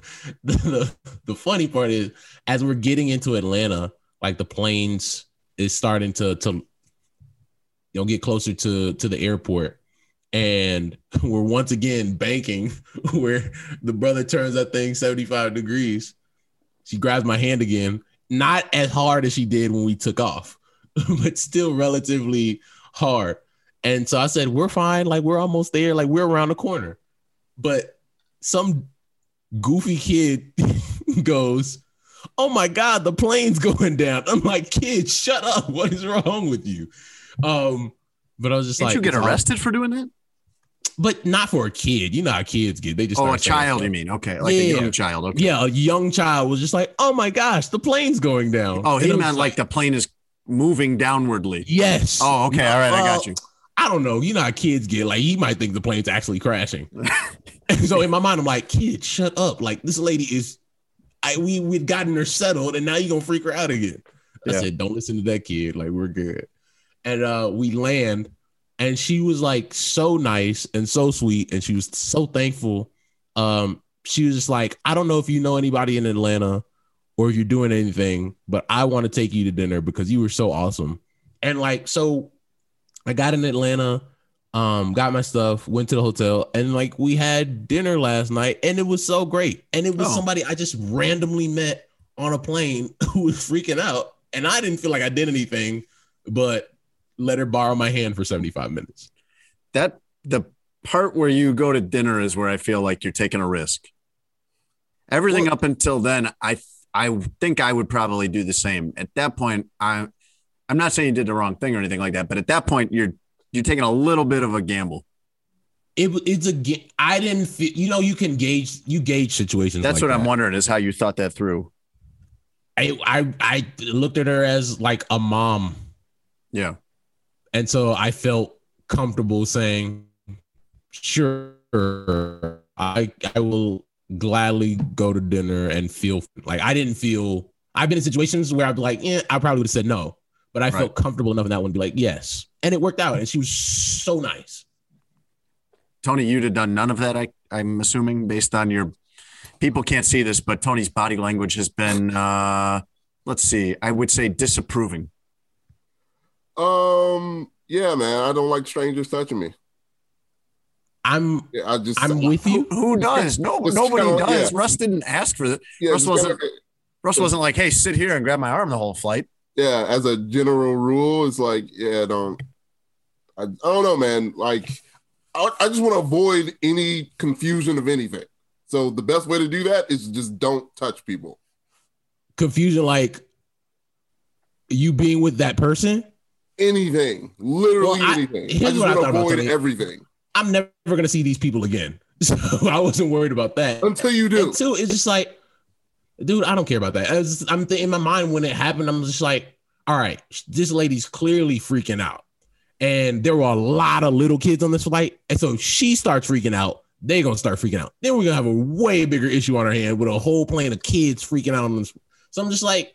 the, the funny part is as we're getting into Atlanta, like the planes is starting to to you know get closer to to the airport, and *laughs* we're once again banking *laughs* where the brother turns that thing 75 degrees. She grabs my hand again, not as hard as she did when we took off, but still relatively hard. And so I said, We're fine. Like, we're almost there. Like, we're around the corner. But some goofy kid *laughs* goes, Oh my God, the plane's *laughs* going down. I'm like, Kid, shut up. What is wrong with you? Um, but I was just Did like, you get arrested for doing that? But not for a kid. You know how kids get. They just Oh, a child, you mean? Okay, like Yeah. a young child. Okay. Yeah, a young child was just like, "Oh my gosh, the plane's going down." Oh, he meant just like the plane is moving downwardly. yes. Oh, okay. All right, I got you. I don't know. You know how kids get. Like he might think the plane's actually crashing. and *laughs* so in my mind, I'm like, "Kid, shut up!" Like this lady is. I we we'd gotten her settled, and now you're gonna freak her out again. I said, "Don't listen to that kid. Like we're good." And uh we land, and she was like so nice and so sweet, and she was so thankful. Um, she was just like, "I don't know if you know anybody in Atlanta." or if you're doing anything, but I want to take you to dinner because you were so awesome. And like, so I got in Atlanta, um, got my stuff, went to the hotel, and like we had dinner last night, and it was so great. And it was Oh. somebody I just randomly met on a plane *laughs* who was freaking out, and I didn't feel like I did anything, but let her borrow my hand for 75 minutes. That the part where you go to dinner is where I feel like you're taking a risk. Everything Well- up until then, I I think I would probably do the same. At that point, I I'm not saying you did the wrong thing or anything like that, but at that point, you're you're taking a little bit of a gamble. It, it's a I didn't feel. You know, you can gauge. You gauge situations. That's like what I'm wondering is how you thought that through. I, I I looked at her as like a mom, Yeah. and so I felt comfortable saying, "Sure, I I will gladly go to dinner and feel like I didn't feel. I've been in situations where I'd be like, yeah, I probably would have said no, but I felt comfortable enough in that one to be like, yes, and it worked out, and she was so nice. Tony, you'd have done none of that. I, I'm assuming based on your people can't see this, but Tony's body language has been, uh, let's see, I would say disapproving. Um, yeah, man, I don't like strangers touching me. I'm Yeah, I just I'm with you. Who, who does? No, Just nobody kinda- does. yeah. Russ didn't ask for that. Yeah, Russ wasn't. kinda- Russ wasn't like, "Hey, sit here and grab my arm the whole flight." Yeah, as a general rule, it's like, yeah, don't. I, I don't know, man. Like, I, I just want to avoid any confusion of anything. So the best way to do that is just don't touch people. Confusion, like you being with that person. Anything, literally Well, I- anything. I just what want to avoid everything I'm never gonna see these people again, *laughs* so I wasn't worried about that. until you do. Two, it's just like, dude, I don't care about that. I'm th- in my mind when it happened. I'm just like, all right, this lady's clearly freaking out, and there were a lot of little kids on this flight, and so she starts freaking out. They're gonna start freaking out. Then we're gonna have a way bigger issue on our hand with a whole plane of kids freaking out on this. So I'm just like,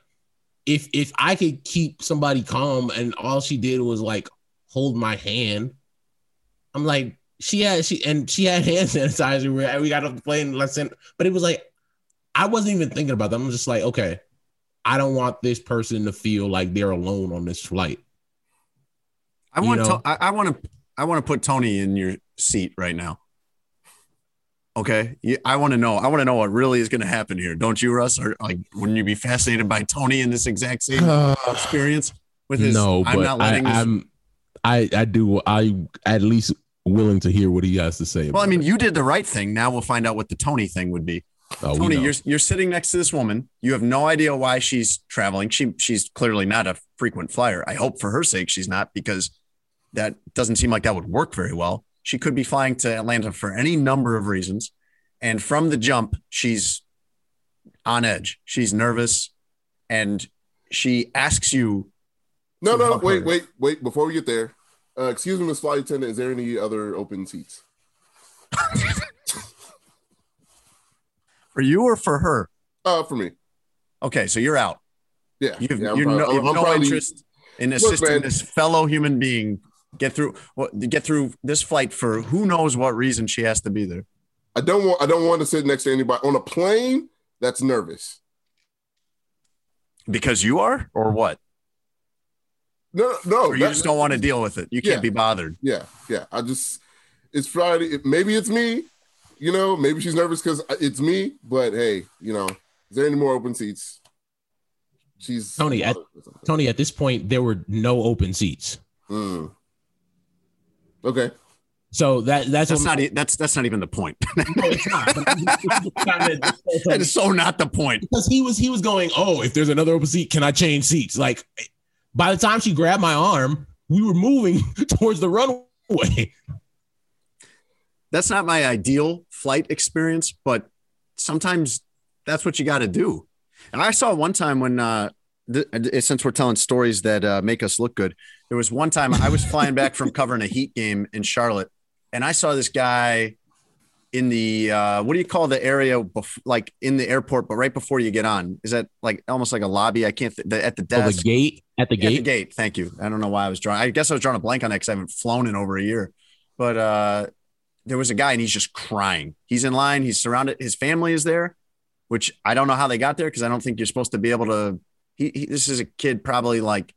if if I could keep somebody calm and all she did was like hold my hand, I'm like, she had she and she had *laughs* hand sanitizer. We, we got off the plane, let's send, but it was like I wasn't even thinking about that. I'm just like, okay, I don't want this person to feel like they're alone on this flight. I You want know? to. I, I want to. I want to put Tony in your seat right now. Okay, I want to know. I want to know what really is going to happen here. Don't you, Russ? Or like, wouldn't you be fascinated by Tony in this exact same *sighs* experience with his? no, I'm but not I, letting. this, I'm I I do I at least willing to hear what he has to say. well, I mean, it. you did the right thing. Now we'll find out what the Tony thing would be. Oh, Tony, you're you're sitting next to this woman. You have no idea why she's traveling. She she's clearly not a frequent flyer. I hope for her sake she's not because that doesn't seem like that would work very well. She could be flying to Atlanta for any number of reasons, and from the jump, she's on edge. She's nervous, and she asks you. No, to no, wait, her. wait, wait. Before we get there, uh, excuse me, Miss Flight Attendant. Is there any other open seats? *laughs* For you or for her? Uh, for me. Okay, so you're out. Yeah, You have, yeah, you're proud- no, you have no probably- interest in assisting man. this fellow human being get through get through this flight for who knows what reason she has to be there. I don't want. I don't want to sit next to anybody on a plane that's nervous. Because you are, or what? No, no. Or you that- just don't want to deal with it. You can't be bothered. Yeah, yeah. I just. It's Friday. Maybe it's me. You know, maybe she's nervous because it's me. But hey, you know, is there any more open seats? She's Tony, at- Tony, at this point, there were no open seats. Mm. Okay. So that that's, That's not. That's that's not even the point. *laughs* No, it's not. But I'm just- I'm just trying to- that is so not the point. because he was he was going, oh, if there's another open seat, can I change seats? Like by the time she grabbed my arm, we were moving *laughs* towards the runway. That's not my ideal flight experience, but sometimes that's what you got to do. And I saw one time when, uh, th- uh, since we're telling stories that uh, make us look good, there was one time I was flying back from covering a Heat game in Charlotte, and I saw this guy in the uh, what do you call the area bef- like in the airport, but right before you get on? Is that like almost like a lobby? I can't th- the, at the Oh, desk. the gate at the gate. the gate. Thank you. I don't know why I was drawing. I guess I was drawing a blank on that because I haven't flown in over a year. But uh, there was a guy and he's just crying. He's in line. He's surrounded. His family is there, which I don't know how they got there because I don't think you're supposed to be able to. He, he, this is a kid probably like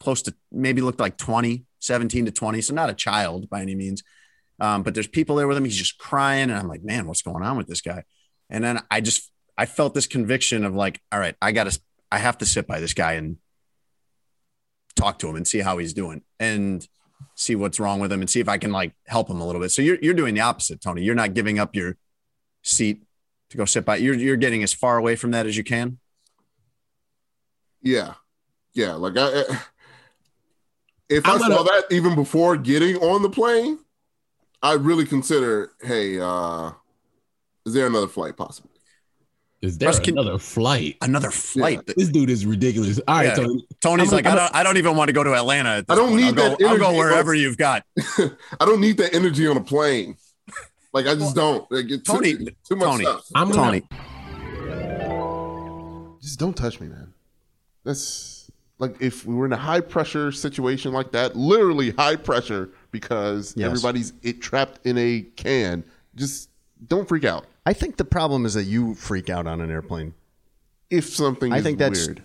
close to maybe looked like 20, 17 to 20. So not a child by any means. Um, but there's people there with him. He's just crying. And I'm like, man, what's going on with this guy? And then I just, I felt this conviction of like, all right, I got to, I have to sit by this guy and talk to him and see how he's doing and see what's wrong with him and see if I can like help him a little bit. So you're, you're doing the opposite, Tony. You're not giving up your seat to go sit by. You're you're getting as far away from that as you can. Yeah, yeah. Like I, I- if I'm I saw that even before getting on the plane, I really consider, hey, uh, is there another flight possible? Is there Russ, can- another flight? Another flight. This dude is ridiculous. All right, Yeah. Tony. Tony's I'm- like, I'm- I don't, I don't even want to go to Atlanta. At I don't point. need I'll go, that I'll go energy wherever on- you've got. *laughs* I don't need that energy on a plane. Like I just don't. Like, it's Tony- too, too much Tony, stuff. I'm Tony. Just don't touch me, man. That's like if we were in a high pressure situation like that, literally high pressure because Yes. everybody's it trapped in a can. Just don't freak out. I think the problem is that you freak out on an airplane. If something I is think that's weird.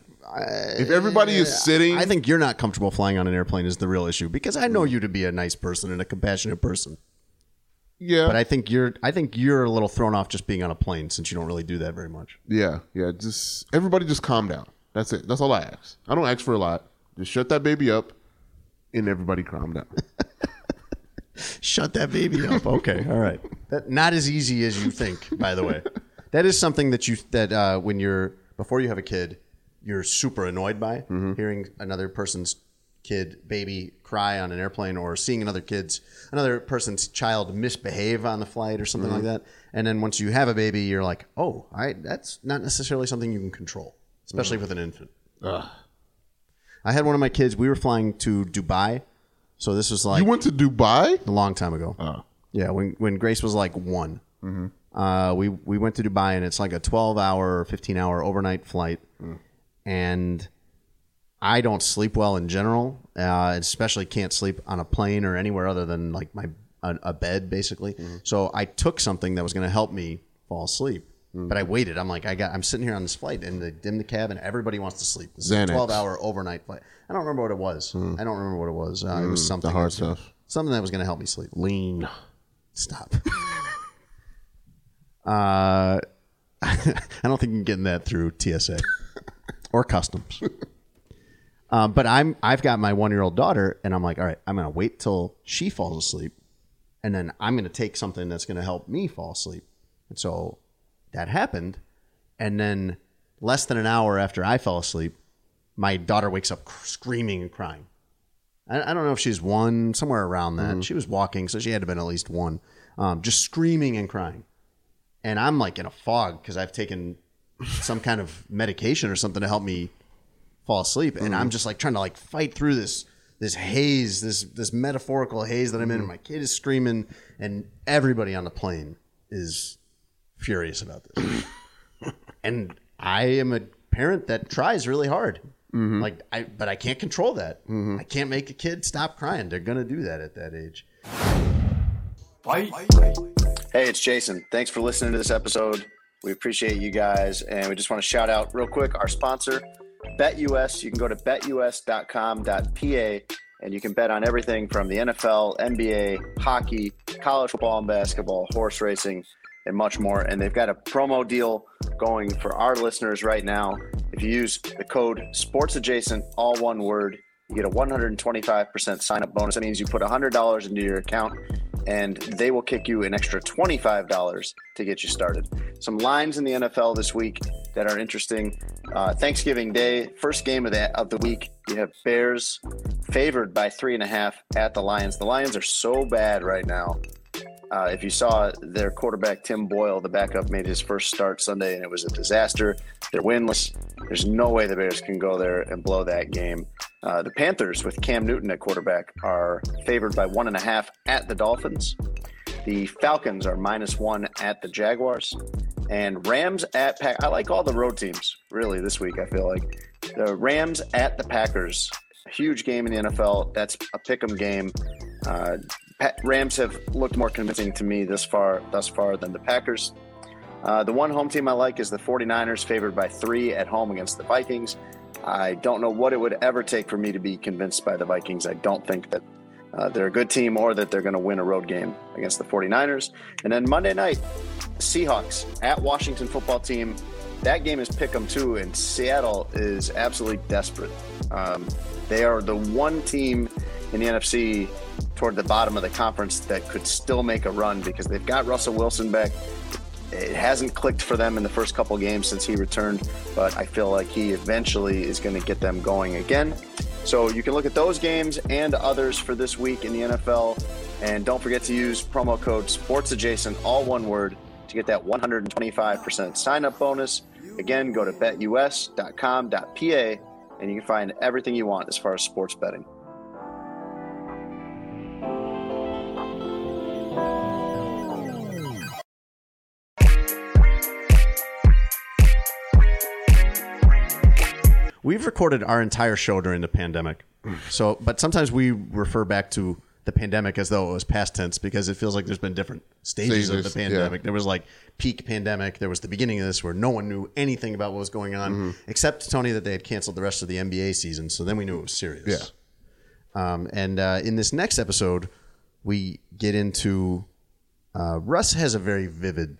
if everybody is sitting, I think you're not comfortable flying on an airplane is the real issue because I know you to be a nice person and a compassionate person. yeah, But I think you're I think you're a little thrown off just being on a plane since you don't really do that very much. yeah, yeah. Just everybody just calm down. That's it. That's all I ask. I don't ask for a lot. Just shut that baby up, and everybody calm down. *laughs* Shut that baby up. *laughs* Okay, all right. That not as easy as you think, by the way. That is something that you that uh, when you're before you have a kid, you're super annoyed by Mm-hmm. hearing another person's kid baby cry on an airplane or seeing another kid's another person's child misbehave on the flight or something Mm-hmm. like that. And then once you have a baby, you're like, oh, I that's not necessarily something you can control, especially with an infant. I had one of my kids. We were flying to Dubai, so this was like you went to Dubai? a long time ago. Oh. Yeah, when when Grace was like one, uh, we we went to Dubai and it's like a twelve hour, or fifteen hour overnight flight, and I don't sleep well in general. Uh, especially can't sleep on a plane or anywhere other than like my a, a bed, basically. So I took something that was going to help me fall asleep. But I waited. I'm like, I got. I'm sitting here on this flight in the dim the cabin. Everybody wants to sleep. This is a 12 hour overnight flight. I don't remember what it was. I don't remember what it was. Uh, it was something the hard stuff. Something that was going to help me sleep. Lean. Stop. *laughs* uh, *laughs* I don't think you're getting that through TSA *laughs* or customs. Um, but I'm I've got my one year old daughter, and I'm like, all right, I'm going to wait till she falls asleep, and then I'm going to take something that's going to help me fall asleep. And so that happened, and then less than an hour after I fell asleep, my daughter wakes up cr- screaming and crying. I, I don't know if she's one, somewhere around that. Mm-hmm. She was walking, so she had to have been at least one, um, just screaming and crying. And I'm like in a fog because I've taken some kind of medication or something to help me fall asleep, and I'm mm-hmm. just like trying to like fight through this this haze, this this metaphorical haze that I'm in. And my kid is screaming, and everybody on the plane is furious about this. *laughs* and I am a parent that tries really hard. Mm-hmm. Like I, but I can't control that. Mm-hmm. I can't make a kid stop crying. They're gonna do that at that age. Hey, it's Jason. Thanks for listening to this episode. We appreciate you guys. And we just want to shout out real quick our sponsor, BetUS. You can go to betus.com.pa and you can bet on everything from the NFL, NBA, hockey, college football and basketball, horse racing, and much more. And they've got a promo deal going for our listeners right now. If you use the code SPORTSADJACENT, all one word, you get a 125% sign up bonus. That means you put $100 into your account and they will kick you an extra $25 to get you started. Some lines in the NFL this week that are interesting. Uh, Thanksgiving Day, first game of the, of the week, you have Bears favored by three and a half at the Lions. The Lions are so bad right now. Uh, if you saw their quarterback, Tim Boyle, the backup, made his first start Sunday and it was a disaster. They're winless. There's no way the Bears can go there and blow that game. Uh, the Panthers, with Cam Newton at quarterback, are favored by one and a half at the Dolphins. The Falcons are minus one at the Jaguars. And Rams at Pack. I like all the road teams, really, this week, I feel like. The Rams at the Packers. A huge game in the NFL. That's a pick 'em game. Uh, Rams have looked more convincing to me this far, thus far, than the Packers. Uh, the one home team I like is the 49ers, favored by three at home against the Vikings. I don't know what it would ever take for me to be convinced by the Vikings. I don't think that uh, they're a good team or that they're going to win a road game against the 49ers. And then Monday night, Seahawks at Washington football team. That game is pick 'em too, and Seattle is absolutely desperate. Um, they are the one team in the NFC toward the bottom of the conference that could still make a run because they've got Russell Wilson back. it hasn't clicked for them in the first couple games since he returned, but I feel like he eventually is going to get them going again. So you can look at those games and others for this week in the NFL. And don't forget to use promo code SportsAdjacent, all one word, to get that 125% sign up bonus. Again, go to betus.com.pa and you can find everything you want as far as sports betting. We've recorded our entire show during the pandemic. So, but sometimes we refer back to the pandemic as though it was past tense because it feels like there's been different stages of the pandemic. yeah. There was like peak pandemic. There was the beginning of this where no one knew anything about what was going on, Mm-hmm. except Tony that they had canceled the rest of the NBA season. So then we knew it was serious. Yeah. Um, and uh, in this next episode, we get into uh, Russ has a very vivid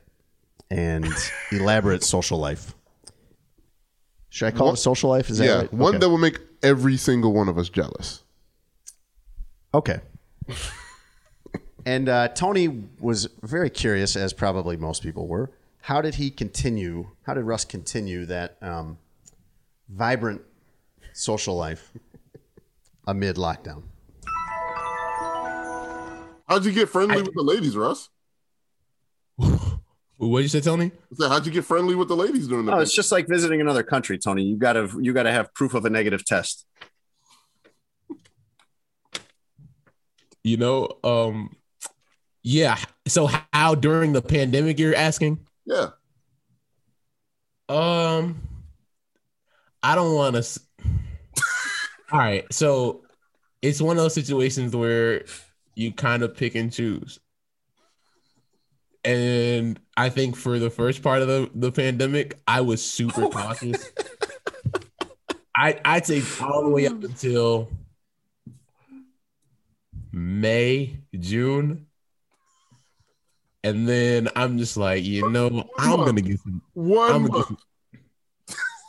and *laughs* elaborate social life. Should I call One- it social life? Is that yeah, right? one Okay. that will make every single one of us jealous. Okay. *laughs* and uh, Tony was very curious, as probably most people were. How did he continue? How did Russ continue that um, vibrant social life amid lockdown? How'd you get friendly with the ladies, Russ? *laughs* What did you say, Tony? I said, how'd you get friendly with the ladies during the? Oh, it's just like visiting another country, Tony. You gotta you gotta have proof of a negative test. You know, um, yeah. So how during the pandemic you're asking? yeah. Um, I don't want to. All right, so it's one of those situations where you kind of pick and choose. And I think for the first part of the, the pandemic, I was super oh cautious. *laughs* I I'd say all the way up mm. until May, June. And then I'm just like, you know, I'm gonna get some One I'm month. gonna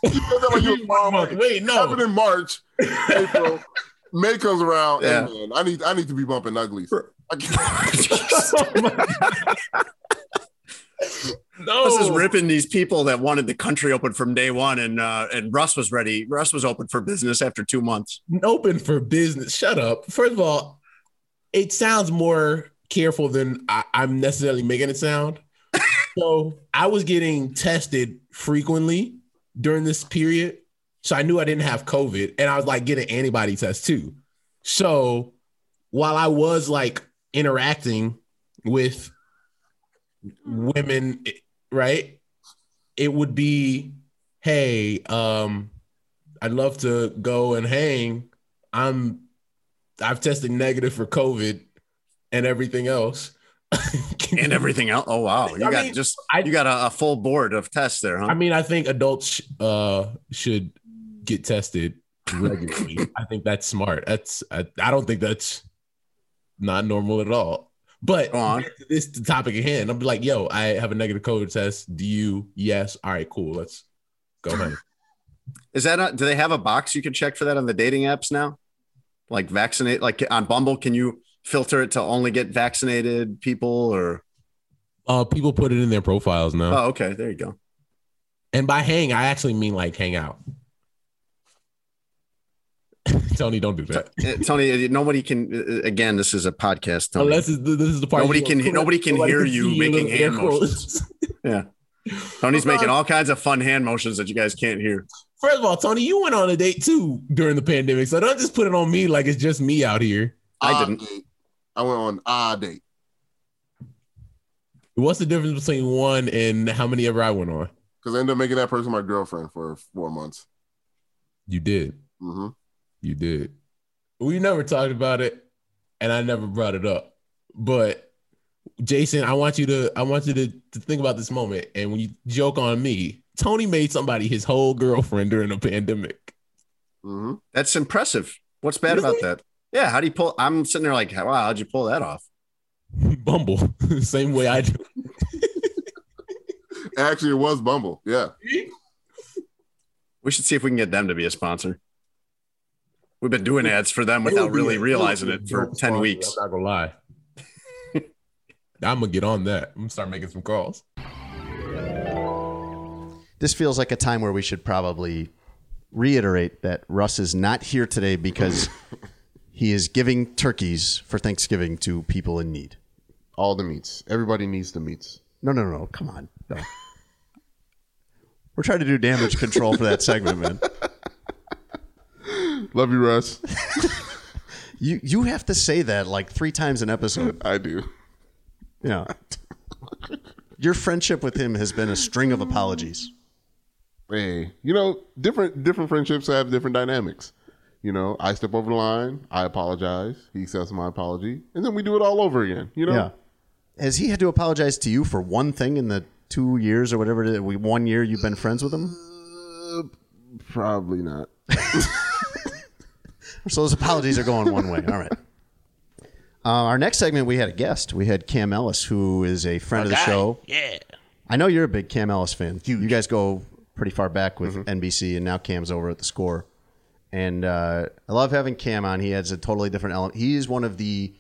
that like you *laughs* One month. Wait, no. Happened in March, April, *laughs* May comes around, Yeah. and man, I need I need to be bumping uglies. I can't- *laughs* No, Russ is ripping these people that wanted the country open from day one, and uh, and Russ was ready. Russ was open for business after two months. open for business. Shut up. First of all, it sounds more careful than I, I'm necessarily making it sound. *laughs* so I was getting tested frequently during this period. So I knew I didn't have COVID and I was like getting antibody tests too. So while I was like interacting with women, right? It would be, hey, um, I'd love to go and hang. I'm I've tested negative for COVID and everything else. *laughs* and everything else. Oh wow, you I got mean, just I- you got a, a full board of tests there, huh? I mean, I think adults uh, should get tested regularly. *laughs* I think that's smart. That's I, I don't think that's not normal at all. But on. this the topic at hand. I'm like, yo, I have a negative COVID test. Do you? Yes. All right, cool. Let's go hang. Is that a, do they have a box you can check for that on the dating apps now? Like vaccinate, like on Bumble, can you filter it to only get vaccinated people or? Uh, people put it in their profiles now. Oh, okay, there you go. And by hang, I actually mean like hang out. *laughs* Tony, don't do that. Uh, Tony, nobody can. uh, Again, this is a podcast. Tony. Unless it's, this is the part Nobody can- don't- nobody can hear you making hand motions. *laughs* yeah, Tony's making all kinds of fun hand motions that you guys can't hear. First of all, Tony, you went on a date too during the pandemic, so don't just put it on me like it's just me out here. I didn't. I went on a date. What's the difference between one and how many ever I went on? Because I ended up making that person my girlfriend for four months. You did. hmm You did. We never talked about it, and I never brought it up. But Jason, I want you to I want you to, to think about this moment. And when you joke on me, Tony made somebody his whole girlfriend during a pandemic. hmm That's impressive. What's bad about that? Yeah, how do you pull? I'm sitting there like, wow, how'd you pull that off? *laughs* Bumble, *laughs* same way I do. *laughs* Actually, it was Bumble. Yeah. We should see if we can get them to be a sponsor. We've been doing ads for them without really a- realizing it for 10 weeks. I'm not gonna lie. *laughs* I'm gonna get on that. I'm gonna start making some calls. this feels like a time where we should probably reiterate that Russ is not here today because *laughs* he is giving turkeys for Thanksgiving to people in need. All the meats. Everybody needs the meats. No, no, no, come on. No. We're trying to do damage control for that segment, man. *laughs* Love you, Russ. *laughs* You you have to say that like three times an episode. I do. Yeah. Your friendship with him has been a string of apologies. Hey, you know, different different friendships have different dynamics. You know, I step over the line, I apologize, he accepts my apology, and then we do it all over again. You know, Yeah. Has he had to apologize to you for one thing in the two years or whatever it is, we- one year you've been friends with him? Uh, probably not. *laughs* So those apologies are going one way. All right. Uh, our next segment, we had a guest. We had Cam Ellis, who is a friend of the show. Yeah. I know you're a big Cam Ellis fan. You guys go pretty far back with NBC, and now Cam's over at the score. And uh, I love having Cam on. He adds a totally different element. He is one of the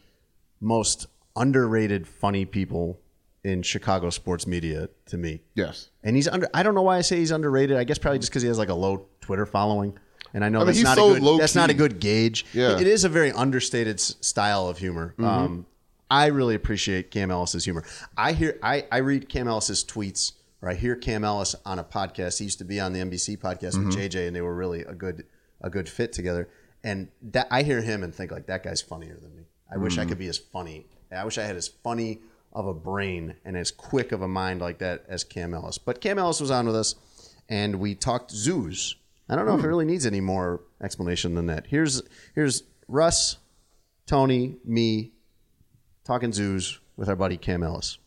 most underrated, funny people in Chicago sports media to me. Yes. And he's under. I don't know why I say he's underrated. I guess probably just because he has like a low Twitter following. And I know I mean, that's not so a good. That's not a good gauge. Yeah. Mm-hmm. It is a very understated s- style of humor. Um, I really appreciate Cam Ellis's humor. I hear. I I read Cam Ellis's tweets, or I hear Cam Ellis on a podcast. He used to be on the NBC podcast Mm-hmm. with JJ, and they were really a good a good fit together. And that I hear him and think like that guy's funnier than me. I wish Mm. I could be as funny. I wish I had as funny of a brain and as quick of a mind like that as Cam Ellis. But Cam Ellis was on with us, and we talked zoos. I don't know if it really needs any more explanation than that. Here's here's Russ, Tony, me, talking zoos with our buddy Cam Ellis.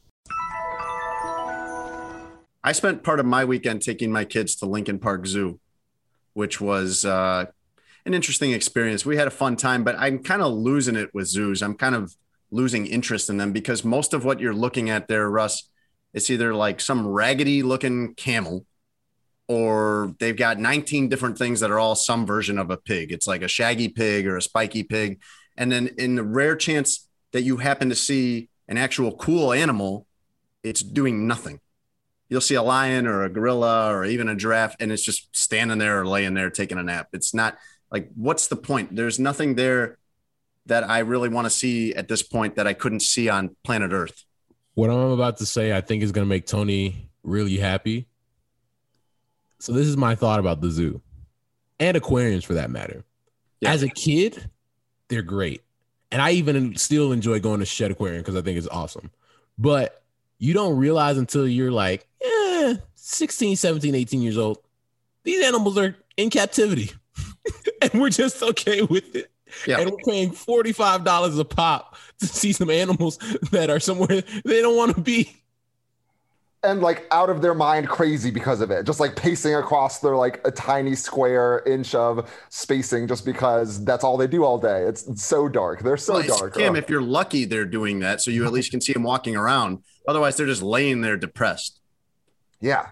I spent part of my weekend taking my kids to Lincoln Park Zoo, which was uh, an interesting experience. We had a fun time, but I'm kind of losing it with zoos. I'm kind of losing interest in them because most of what you're looking at there, Russ, it's either like some raggedy looking camel or they've got 19 different things that are all some version of a pig. It's like a shaggy pig or a spiky pig. And then in the rare chance that you happen to see an actual cool animal, it's doing nothing you'll see a lion or a gorilla or even a giraffe and it's just standing there or laying there taking a nap it's not like what's the point there's nothing there that i really want to see at this point that i couldn't see on planet earth What I'm about to say, I think is going to make Tony really happy. So this is my thought about the zoo and aquariums for that matter. Yeah. As a kid, they're great. And I even still enjoy going to Shedd Aquarium because I think it's awesome. But you don't realize until you're like, eh, 16, 17, 18 years old, these animals are in captivity. *laughs* and we're just okay with it. Yeah. And we're paying $45 a pop to see some animals that are somewhere they don't want to be. And like out of their mind crazy because of it. Just like pacing across their like a tiny square inch of spacing just because that's all they do all day. It's, it's so dark. They're so Well, dark. Kim, Ugh. if you're lucky they're doing that so you at least can see them walking around. Otherwise they're just laying there depressed. Yeah.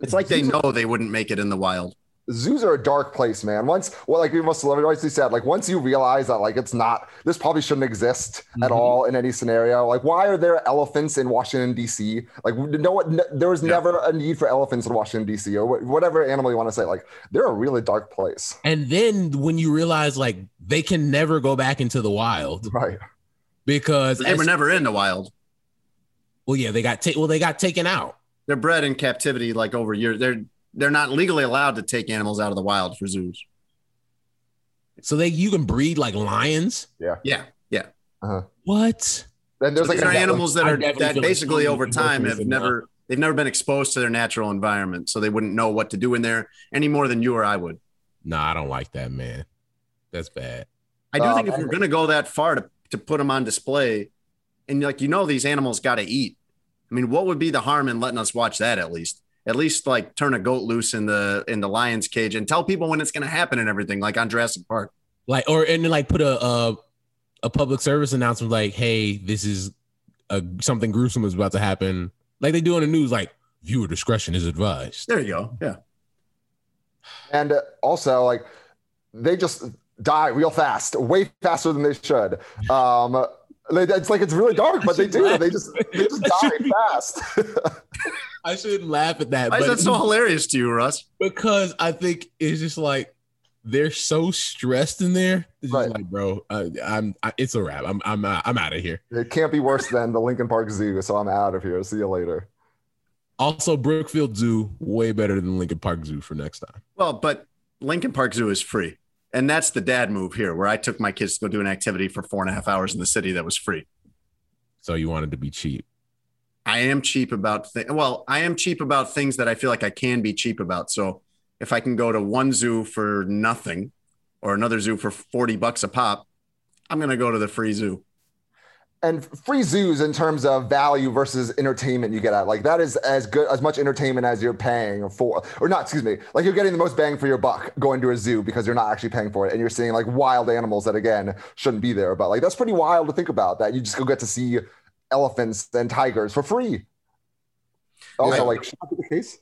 It's like they know they wouldn't make it in the wild zoos are a dark place man. Once well like we must have always said like once you realize that like it's not this probably shouldn't exist at mm-hmm. all in any scenario. Like why are there elephants in washington dc like no one there was never a need for elephants in washington dc or wh- whatever animal you want to say. Like they're a really dark place. And then when you realize like they can never go back into the wild. Right. Because they were never in the wild. Well, yeah, they got ta- well, they got taken out. they're bred in captivity like over years. They're they're not legally allowed to take animals out of the wild for zoos So they you can breed like lions. yeah yeah Yeah. What? and there's So like these a are animals that are that feel like basically over time have some, never they've never been exposed to their natural environment, so they wouldn't know what to do in there any more than you or I would. Nah, I don't like that, man. That's bad. I do Um, think if we're going to go that far to to put them on display, and like you know these animals got to eat. I mean, what would be the harm in letting us watch that at least? At least like turn a goat loose in the in the lion's cage and tell people when it's going to happen and everything, like on Jurassic Park. Like, or and then like put a a, a public service announcement like, "Hey, this is a something gruesome is about to happen." Like they do on the news, like viewer discretion is advised. There you go. Yeah. and uh, also like they just die real fast way faster than they should um Like, It's like it's really dark, but they do. They just they just *laughs* die fast. I shouldn't laugh at that. Why is that so hilarious to you, Russ? because I think it's just like they're so stressed in there. It's just like, bro, uh, I'm. I, it's a wrap. I'm. I'm. Uh, I'm out of here. it can't be worse than the Lincoln Park Zoo, so I'm out of here. See you later. Also, Brookfield Zoo way better than Lincoln Park Zoo for next time. Well, but Lincoln Park Zoo is free. And that's the dad move here, where I took my kids to go do an activity for four and a half hours in the city that was free. So you wanted to be cheap. I am cheap about th- well, I am cheap about things that I feel like I can be cheap about. So if I can go to one zoo for nothing or another zoo for 40 bucks a pop, I'm going to go to the free zoo. And free zoos in terms of value versus entertainment you get at like that is as good as much entertainment as you're paying for or not excuse me like you're getting the most bang for your buck going to a zoo because you're not actually paying for it and you're seeing like wild animals that again shouldn't be there but like that's pretty wild to think about that you just go get to see elephants and tigers for free also Yeah. like should that be the case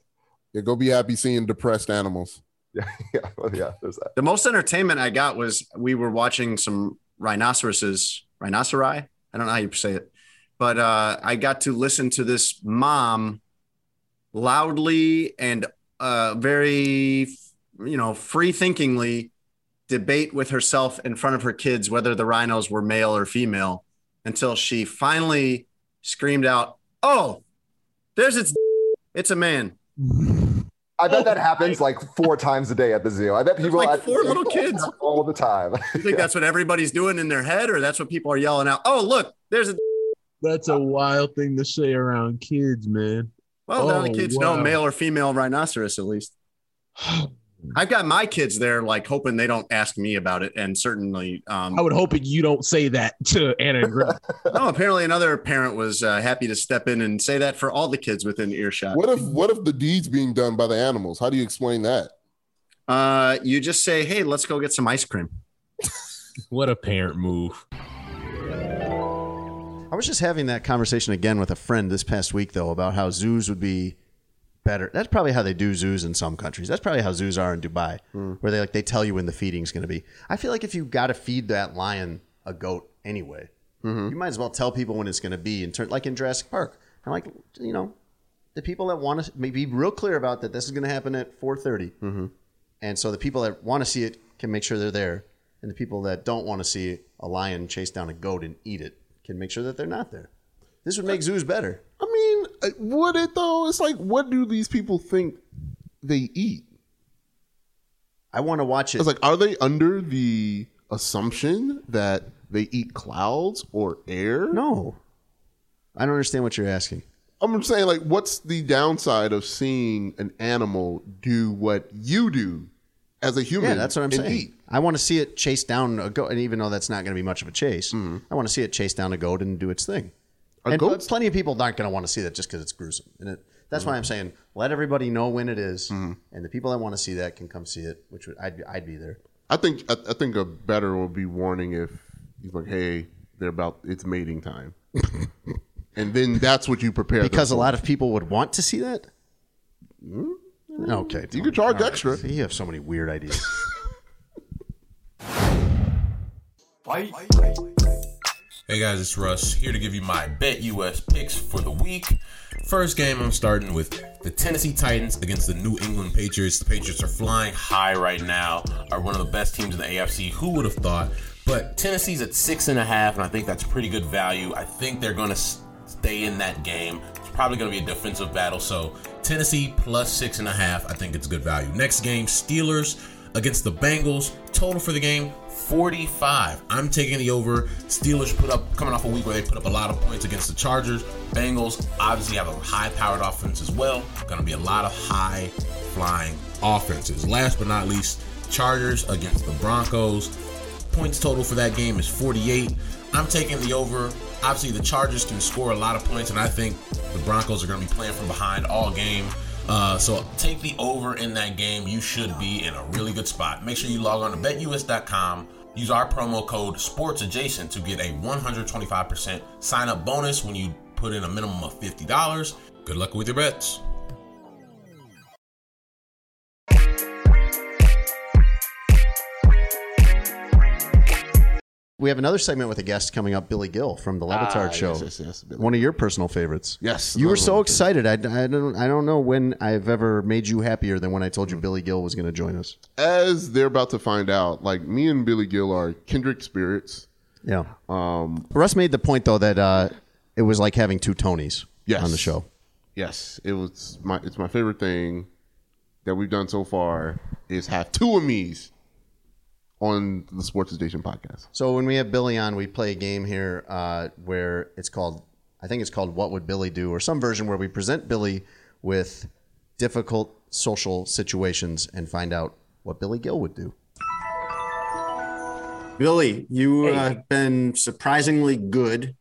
Yeah, go be happy seeing depressed animals. *laughs* yeah yeah well, yeah there's that The most entertainment I got was we were watching some rhinoceroses, rhinoceri. I don't know how you say it, but uh, I got to listen to this mom loudly and uh, very, you know, free thinkingly debate with herself in front of her kids whether the rhinos were male or female until she finally screamed out, Oh, there's its, it's a man. I bet that oh, happens like four times a day at the zoo. I bet people like four little kids. all the time. You think *laughs* that's what everybody's doing in their head, or that's what people are yelling out? Oh, look, there's a That's a wild thing to say around kids, man. Well, now the Oh, kids wow. know male or female rhinoceros at least. *sighs* *laughs* I've got my kids there, like hoping they don't ask me about it, and certainly, um, I would hope you don't say that *laughs* to Anna and Greg. no. Apparently, another parent was uh, happy to step in and say that for all the kids within earshot. What if what if the deed's being done by the animals? How do you explain that? Uh, you just say, "Hey, let's go get some ice cream." *laughs* what a parent move. I was just having that conversation again with a friend this past week, though, about how zoos would be better. That's probably how they do zoos in some countries. That's probably how zoos are in Dubai, hmm. where they like they tell you when the feeding's going to be. I feel like if you got to feed that lion a goat anyway, mm-hmm. you might as well tell people when it's going to be. In turn, like in Jurassic Park, I'm like, you know, the people that want to be real clear about that this is going to happen at 4:30, mm-hmm. and so the people that want to see it can make sure they're there, and the people that don't want to see a lion chase down a goat and eat it can make sure that they're not there. This would make zoos better. Would it though? It's like, what do these people think they eat? I want to watch it. It's like, are they under the assumption that they eat clouds or air? No, I don't understand what you're asking. I'm saying, like, what's the downside of seeing an animal do what you do as a human? Yeah, that's what I'm saying. eat? I want to see it chase down a goat, and even though that's not going to be much of a chase, mm-hmm. I want to see it chase down a goat and do its thing. Are and goats- plenty of people aren't going to want to see that just because it's gruesome. And it, that's why I'm saying let everybody know when it is, mm-hmm. and the people that want to see that can come see it. Which would, I'd I'd be there. I think I, I think a better would be warning if he's like, "Hey, they're about it's mating time," *laughs* and then that's what you prepare. Because a lot of people would want to see that. Mm-hmm. Okay, you could charge All right. extra. You have so many weird ideas. *laughs* Hey guys, it's Russ here to give you my BetUS picks for the week. First game, I'm starting with the Tennessee Titans against the New England Patriots. The Patriots are flying high right now, are one of the best teams in the AFC. Who would have thought? But Tennessee's at six and a half, and I think that's pretty good value. I think they're going to stay in that game. It's probably going to be a defensive battle. So Tennessee plus six and a half, I think it's good value. Next game, Steelers against the Bengals. Total for the game, 45. I'm taking the over. Steelers put up coming off a week where they put up a lot of points against the Chargers. Bengals obviously have a high powered offense as well. Going to be a lot of high flying offenses. Last but not least, Chargers against the Broncos. Points total for that game is 48. I'm taking the over. Obviously, the Chargers can score a lot of points, and I think the Broncos are going to be playing from behind all game. Uh, so take the over in that game. You should be in a really good spot. Make sure you log on to betus.com. Use our promo code SPORTSADJACENT to get a 125% sign up bonus when you put in a minimum of $50. Good luck with your bets. We have another segment with a guest coming up, Billy Gil from the Le Batard Ah, Show. yes, yes, yes, Billy. One of your personal favorites. Yes, You were so excited. I, I don't I don't know when I've ever made you happier than when I told you Billy Gil was going to join us. As they're about to find out, like me and Billy Gil are kindred spirits. Yeah. Um, Russ made the point though that uh, it was like having two Tonys Yes. on the show. yes, it was my it's my favorite thing that we've done so far is have two of me's on the Sports Adjacent podcast. So when we have Billy on, we play a game here uh, where it's called, I think it's called "What Would Billy Do" or some version where we present Billy with difficult social situations and find out what Billy Gil would do. Billy, you uh, have been surprisingly good.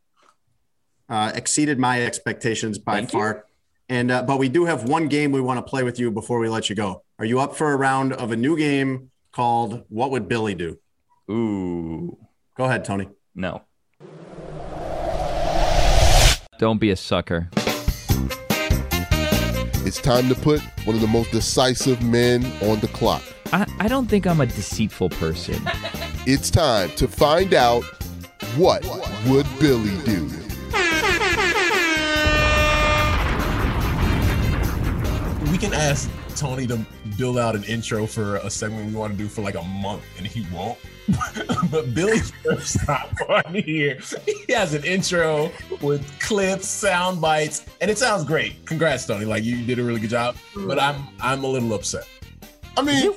Uh, exceeded my expectations by Thank you. far. And uh, but we do have one game we want to play with you before we let you go. Are you up for a round of a new game called "What Would Billy Do"? Ooh. Go ahead, Tony. No. Don't be a sucker. It's time to put one of the most decisive men on the clock. I, I don't think I'm a deceitful person. *laughs* It's time to find out what would Billy do. We can ask Tony to build out an intro for a segment we want to do for like a month, and he won't. *laughs* but Billy's first stop on here, he has an intro with clips, sound bites, and it sounds great. Congrats, Tony! Like you did a really good job. But I'm I'm a little upset. I mean,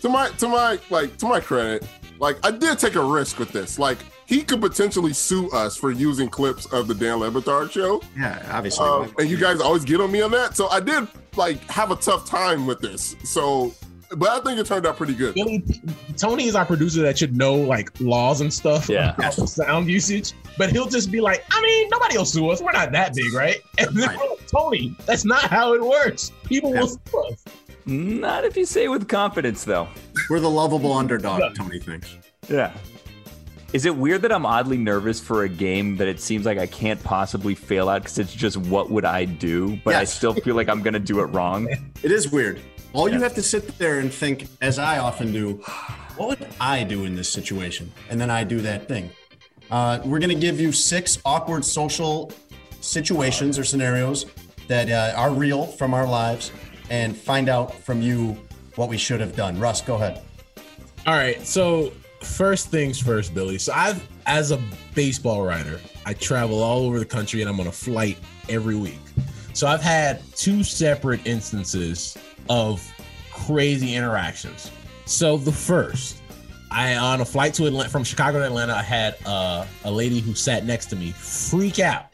to my to my like to my credit, like I did take a risk with this. Like he could potentially sue us for using clips of the Dan Le Batard show. Yeah, obviously. Um, and you guys always get on me on that. So I did like have a tough time with this. So, but I think it turned out pretty good. Billy, Tony is our producer that should know like laws and stuff. Yeah. about sound usage. But he'll just be like, I mean, nobody will sue us. We're not that big, right? And then *laughs* Tony, that's not how it works. People will sue us. Not if you say it with confidence, though. We're the lovable underdog, Tony thinks. Yeah. Is it weird that I'm oddly nervous for a game that it seems like I can't possibly fail at because it's just what would I do, but I still feel like I'm gonna do it wrong? *laughs* It is weird. All you have to sit there and think, as I often do, what would I do in this situation? And then I do that thing. Uh, we're going to give you six awkward social situations or scenarios that uh, are real from our lives and find out from you what we should have done. Russ, go ahead. All right. So first things first, Billy. So I've as a baseball writer, I travel all over the country and I'm on a flight every week. So I've had two separate instances of crazy interactions. So the first, I on a flight to Atlanta from Chicago to Atlanta, I had uh, a lady who sat next to me freak out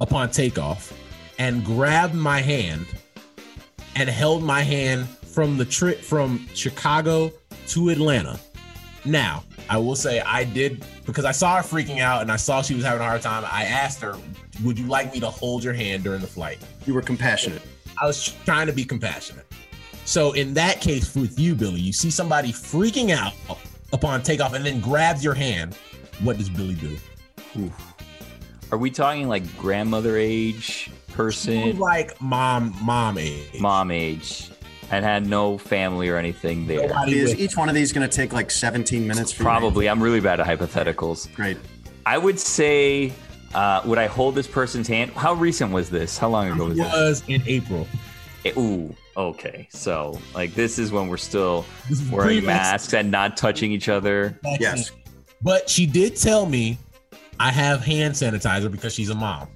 upon takeoff and grabbed my hand and held my hand from the trip from Chicago to Atlanta. Now, I will say I did because I saw her freaking out and I saw she was having a hard time. I asked her, "Would you like me to hold your hand during the flight?" You were compassionate. I was trying to be compassionate. So in that case with you, Billy, you see somebody freaking out upon takeoff and then grabs your hand. What does Billy do? Are we talking like grandmother age person, Like mom, mom age. mom age, and had no family or anything there? Is each one of these going to take like 17 minutes for? Probably. I'm really bad at hypotheticals. Great. I would say, uh, would I hold this person's hand? How recent was this? How long ago was this? It was in April. Eh, Ooh, okay. So, like, this is when we're still wearing masks and not touching each other. Yes. But she did tell me I have hand sanitizer because she's a mom.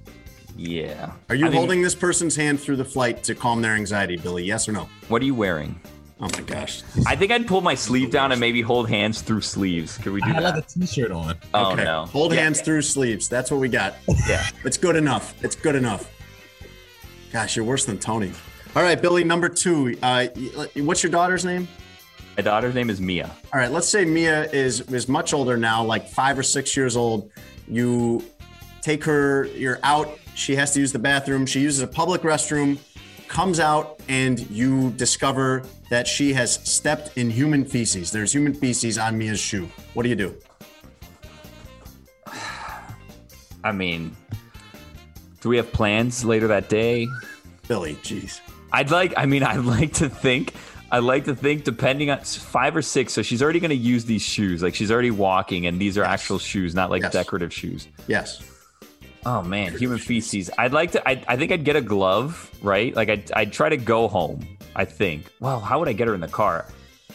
Yeah. Are you I mean, holding this person's hand through the flight to calm their anxiety, Billy? Yes or no? What are you wearing? Oh my gosh. I think I'd pull my sleeve down and maybe hold hands through sleeves. Could we do had that? have a t-shirt on. Oh okay. no. Hold Yeah. hands through sleeves. That's what we got. Yeah. It's good enough. It's good enough. Gosh, you're worse than Tony. All right, Billy, number two. Uh, what's your daughter's name? My daughter's name is Mia. All right, let's say Mia is is much older now, like five or six years old. You take her, you're out. She has to use the bathroom. She uses a public restroom, comes out, and you discover that she has stepped in human feces. There's human feces on Mia's shoe. What do you do? *sighs* I mean, do we have plans later that day? Billy, jeez. I'd like. I mean, *laughs* I'd like to think I like to think, depending on five or six, so she's already going to use these shoes. Like she's already walking, and these are actual shoes, not like Yes. decorative shoes. Yes. Oh man, human feces. I'd like to. I, I think I'd get a glove, right? Like I'd, I'd try to go home. I think. Well, how would I get her in the car?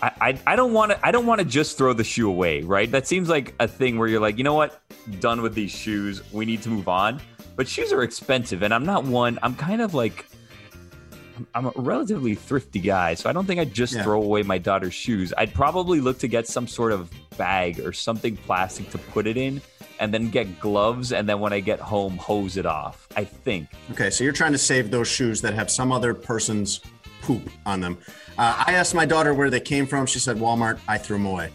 I, I, I don't want to. I don't want to just throw the shoe away, right? That seems like a thing where you're like, you know what? Done with these shoes. We need to move on. But shoes are expensive, and I'm not one. I'm kind of like. I'm a relatively thrifty guy, so I don't think I'd just Yeah. throw away my daughter's shoes. I'd probably look to get some sort of bag or something plastic to put it in, and then get gloves, and then when I get home, hose it off. I think. Okay, so you're trying to save those shoes that have some other person's poop on them. Uh, I asked my daughter where they came from. She said Walmart. I threw them away.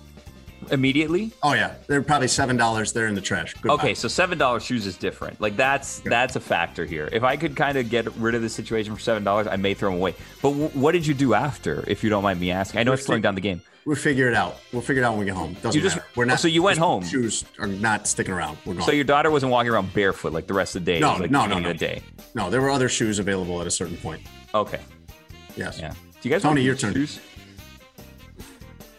Immediately? Oh yeah, they're probably seven dollars. They're in the trash. Goodbye. Okay, so seven dollars shoes is different. Like that's that's a factor here. If I could kind of get rid of the situation for seven dollars, I may throw them away. But w- what did you do after, if you don't mind me asking? I know it's slowing down the game. We'll figure it out. We'll figure it out when we get home. Doesn't You just- matter. We're not. so you went home. Shoes are not sticking around. We're gone. So your daughter wasn't walking around barefoot like the rest of the day. No, like no, no, no. the day. no, there were other shoes available at a certain point. Okay. Yes. Yeah. Do you guys Tony, your turn. shoes?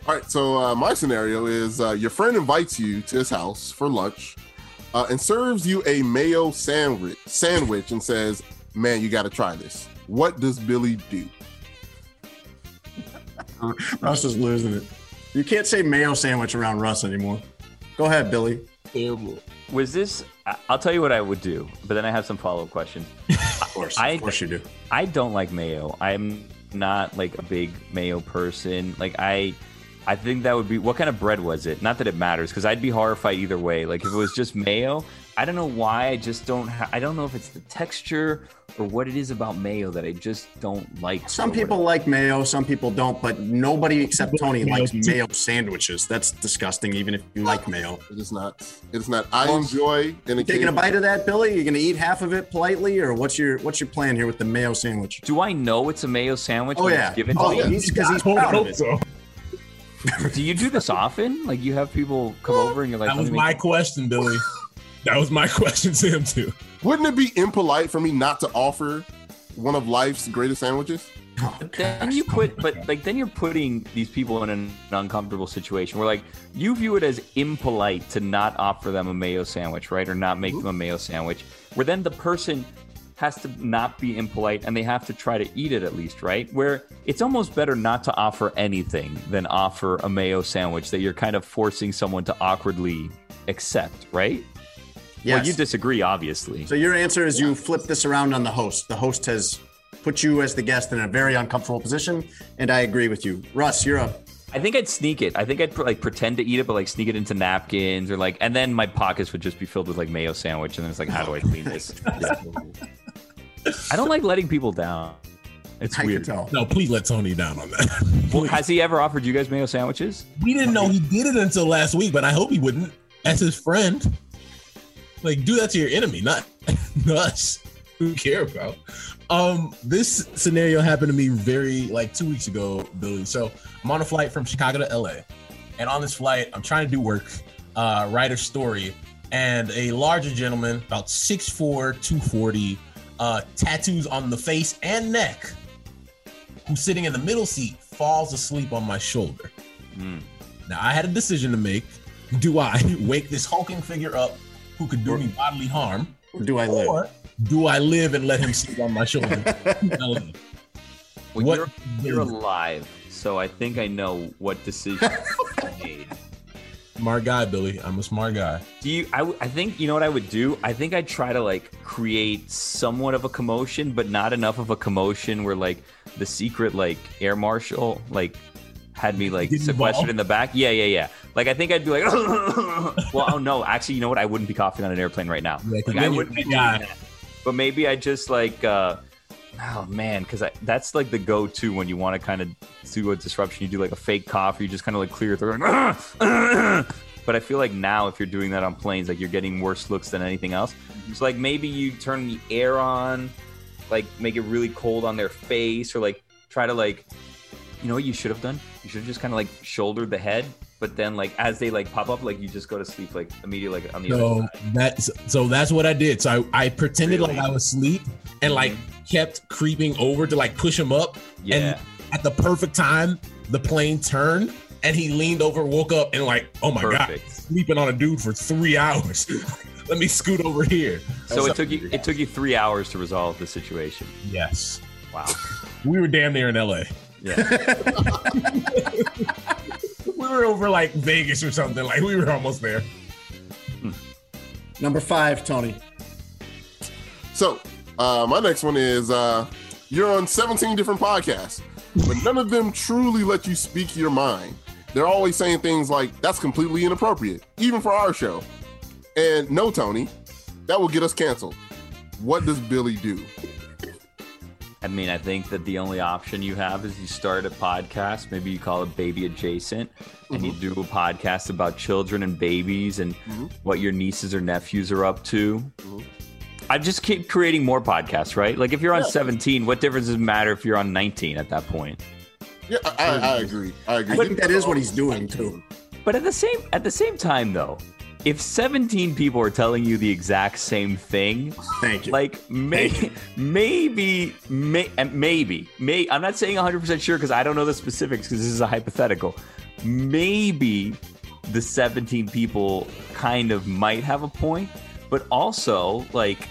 All right, so uh, my scenario is uh, your friend invites you to his house for lunch uh, and serves you a mayo sandwich, sandwich and says, "Man, you got to try this." What does Billy do? *laughs* Russ is losing it. You can't say mayo sandwich around Russ anymore. Go ahead, Billy. Was this? I'll tell you what I would do, but then I have some follow up questions. Of course, I- of course you do. I don't like mayo. I'm not like a big mayo person. Like I I think that would be what kind of bread was it? Not that it matters because I'd be horrified either way. Like if it was just mayo, I don't know why I just don't ha- I don't know if it's the texture or what it is about mayo that I just don't like. Some or people like mayo, some people don't, but nobody except Tony Mayo likes too. mayo sandwiches. That's disgusting, even if you like mayo. It is not. It is not. I enjoy and You taking a bite of that, Billy? You're gonna eat half of it politely, or what's your what's your plan here with the mayo sandwich? Do I know it's a mayo sandwich? Oh when yeah, it's given oh to yeah, me? he's because he's proud of it. so. Do you do this often? Like you have people come over and you're like, That was my make-" question, Billy. That was my *laughs* question to him too. Wouldn't it be impolite for me not to offer one of life's greatest sandwiches? Oh, then you put but like then you're putting these people in an uncomfortable situation where like you view it as impolite to not offer them a mayo sandwich right? Or not make them a mayo sandwich where then the person has to not be impolite and they have to try to eat it at least right? Where it's almost better not to offer anything than offer a mayo sandwich that you're kind of forcing someone to awkwardly accept right Yes. well you disagree obviously So your answer is you flip this around on the host. The host has put you as the guest in a very uncomfortable position, and I agree with you. Russ, you're up. I think I'd sneak it. I think I'd like pretend to eat it, but like sneak it into napkins or like, and then my pockets would just be filled with like mayo sandwich, and then it's like, how do I *laughs* clean this? I don't like letting people down. It's I weird. tell. No, please let Tony down on that. *laughs* Well, has he ever offered you guys mayo sandwiches? we didn't know he did it until last week, but I hope he wouldn't. As his friend, like do that to your enemy, not *laughs* us. Who care about? Um, this scenario happened to me very like two weeks ago, Billy. So I'm on a flight from Chicago to LA, and on this flight, I'm trying to do work, uh, write a story, and a larger gentleman, about 6'4", 240, uh, tattoos on the face and neck, who's sitting in the middle seat, falls asleep on my shoulder. Now I had a decision to make. Do I *laughs* wake this hulking figure up who could do me bodily harm? Or do I live? Or do I live and let him sleep on my shoulder? *laughs* Well, What- you're, you're alive, so I think I know what decision *laughs* you made. smart guy, Billy. I'm a smart guy. Do you? I, I think you know what I would do. I think I'd try to like create somewhat of a commotion, but not enough of a commotion where like the secret like air marshal like had me like Get sequestered involved? in the back. Yeah, yeah, yeah. Like I think I'd be like, *laughs* well, oh no, actually, you know what? I wouldn't be coughing on an airplane right now. Yeah, Like, I wouldn't be doing that. But maybe I just like. uh Oh man, because that's like the go-to when you want to kind of do a disruption. You do like a fake cough, or you just kind of like clear your throat. *laughs* but I feel like now, if you're doing that on planes, like you're getting worse looks than anything else. So like maybe you turn the air on, like make it really cold on their face, or like try to like, you know what you should have done? You should have just kind of like shouldered the head, but then like as they like pop up, like you just go to sleep like immediately like on the other So side. that's so that's what I did. So I, I pretended like I was asleep and like mm-hmm. kept creeping over to like push him up. Yeah. And at the perfect time, the plane turned and he leaned over, woke up, and like, oh my god, sleeping on a dude for three *laughs* hours. Let me scoot over here. So it took you it took you three hours to resolve the situation. Yes. Wow. We were damn near in LA. Yeah. *laughs* we were over like Vegas or something. Like we were almost there. Number five, Tony. So, uh, my next one is uh, you're on 17 different podcasts, but none of them truly let you speak your mind. They're always saying things like, that's completely inappropriate, even for our show. And no, Tony, that will get us canceled. What does Billy do? I mean, I think that the only option you have is you start a podcast. Maybe you call it Baby Adjacent, and you mm-hmm. do a podcast about children and babies and mm-hmm. what your nieces or nephews are up to. Mm-hmm. I just keep creating more podcasts, right? Like if you're on Yeah. 17, what difference does it matter if you're on 19 at that point? Yeah, I, I, I agree. I agree. I think that is what he's doing too. But at the same at the same time though, if 17 people are telling you the exact same thing, thank you. Like may, maybe may, maybe may I'm not saying 100% sure cuz I don't know the specifics cuz this is a hypothetical. Maybe the 17 people kind of might have a point, but also like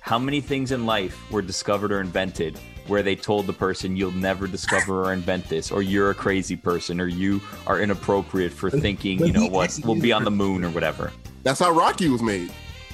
how many things in life were discovered or invented where they told the person you'll never discover or invent this or you're a crazy person or you are inappropriate for thinking you know what we'll be on the moon or whatever. That's how rocky was made.